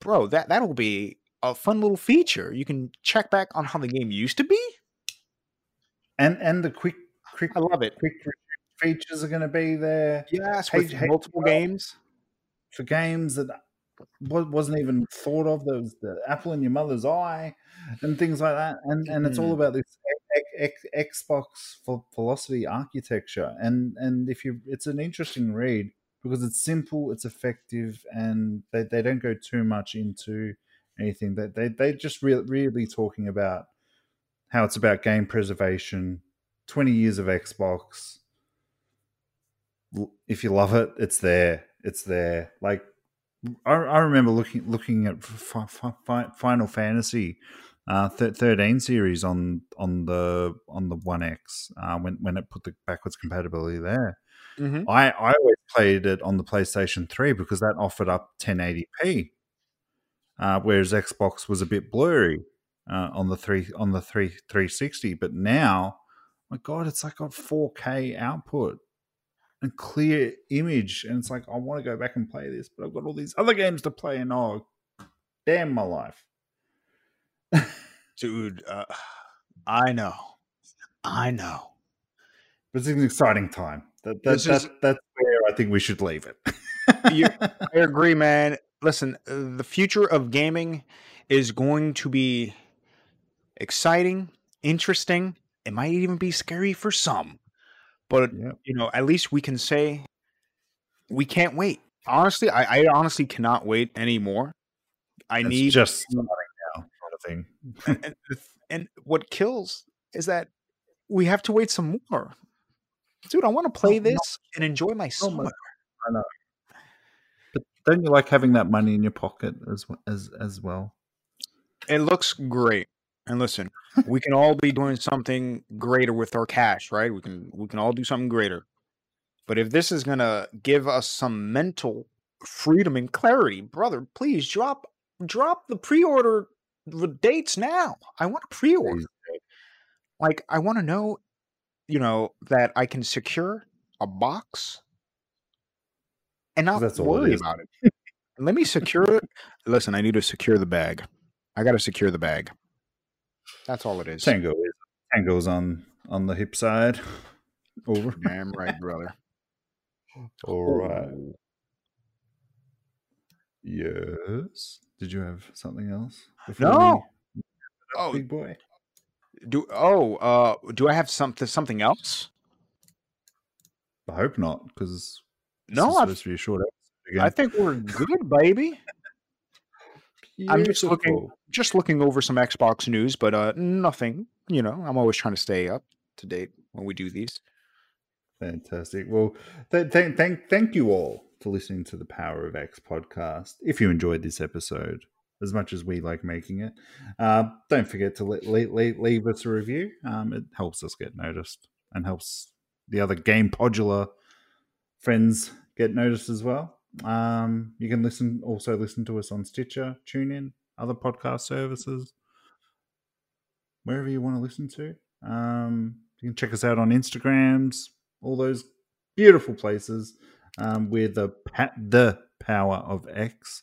Bro, that that'll be a fun little feature. You can check back on how the game used to be. And and the quick quick I love it. Quick features are going to be there. Yes, with hey, multiple hey, games for games that wasn't even thought of. There was the apple in your mother's eye and things like that. And and it's all mm. about this Xbox philosophy architecture. And and if you, it's an interesting read because it's simple, it's effective, and they, they don't go too much into anything. They they they just really really talking about how it's about game preservation. Twenty years of Xbox. If you love it, it's there. It's there. Like I, I remember looking looking at Final Fantasy uh, th- 13 series on on the on the One X uh, when when it put the backwards compatibility there. Mm-hmm. I I always played it on the PlayStation 3 because that offered up 1080p, uh, whereas Xbox was a bit blurry uh, on the three on the three 360. But now, my God, it's like got 4K output and clear image. And it's like, I want to go back and play this, but I've got all these other games to play. And oh, damn my life. Dude, uh, I know. I know. But it's an exciting time. That, that, that, is, that's where I think we should leave it. I agree, man. Listen, uh, the future of gaming is going to be exciting, interesting. It might even be scary for some. But yep. you know, at least we can say we can't wait. Honestly, I, I honestly cannot wait anymore. I it's need just now kind of thing. and, and, and what kills is that we have to wait some more. Dude, I want to play this and enjoy my summer. I know. But don't you like having that money in your pocket as as as well? It looks great. And listen, we can all be doing something greater with our cash, right? We can we can all do something greater. But if this is gonna give us some mental freedom and clarity, brother, please drop drop the pre-order dates now. I want to pre-order. Like I want to know, you know, that I can secure a box and not That's worry about it. Let me secure it. Listen, I need to secure the bag. I got to secure the bag. That's all it is. Tango is Tango's on on the hip side. Over. Damn right, brother. All right. Yes. Did you have something else? No. we- Oh, big boy. do oh, uh, do I have something something else? I hope not, because No, I, supposed to be a short episode again. I think we're good, baby. I'm just looking-. Just looking over some Xbox news, but uh, nothing. You know, I'm always trying to stay up to date when we do these. Fantastic. Well, th- th- thank thank you all for listening to the Power of X podcast. If you enjoyed this episode as much as we like making it, uh, don't forget to le- le- le- leave us a review. Um, it helps us get noticed and helps the other Game Podular friends get noticed as well. Um, you can listen also listen to us on Stitcher, TuneIn, other podcast services, wherever you want to listen to. Um, you can check us out on Instagrams, all those beautiful places. Um, we're the pa- the power of X.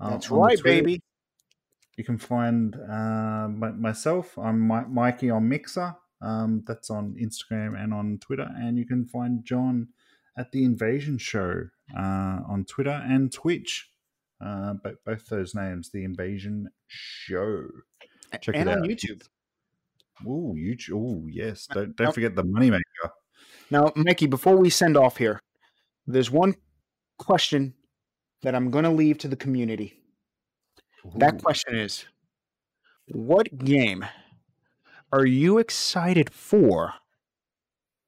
uh, That's right, baby. You can find uh, my, myself. I'm Mi- Mikey on Mixer. Um, that's on Instagram and on Twitter. And you can find John at the Invasion Show uh, on Twitter and Twitch. Uh, but both those names, the Invasion Show. Check and it on. YouTube. Ooh, YouTube. Ooh, yes. Don't don't forget the moneymaker. Now, Mikey, before we send off here, there's one question that I'm going to leave to the community. That question is What game are you excited for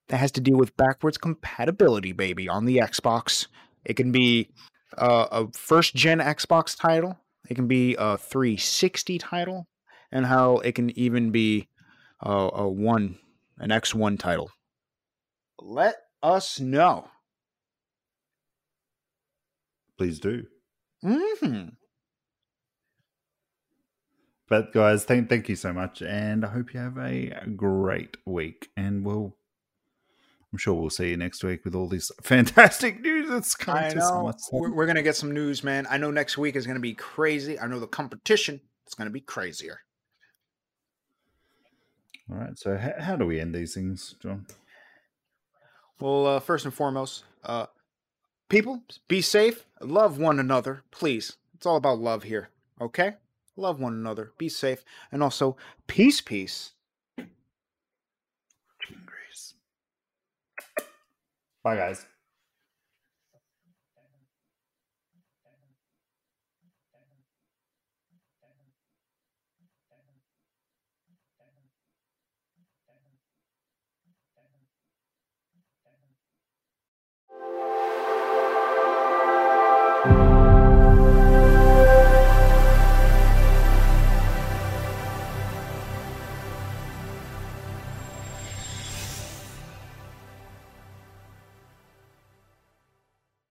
that has to deal with backwards compatibility, baby, on the Xbox? It can be uh, a first gen Xbox title, it can be a 360 title, and how it can even be uh, a one, an X1 title. Let us know. Please do. hmm But guys, thank thank you so much, and I hope you have a great week. And we'll, I'm sure we'll see you next week with all this fantastic news that's coming I to know. We're, we're gonna get some news, man. I know next week is gonna be crazy. I know the competition is gonna be crazier. All right. So how, how do we end these things, John? Well, uh, first and foremost, uh, people, be safe, love one another, please. It's all about love here, okay? Love one another, be safe, and also peace, peace. Bye, guys.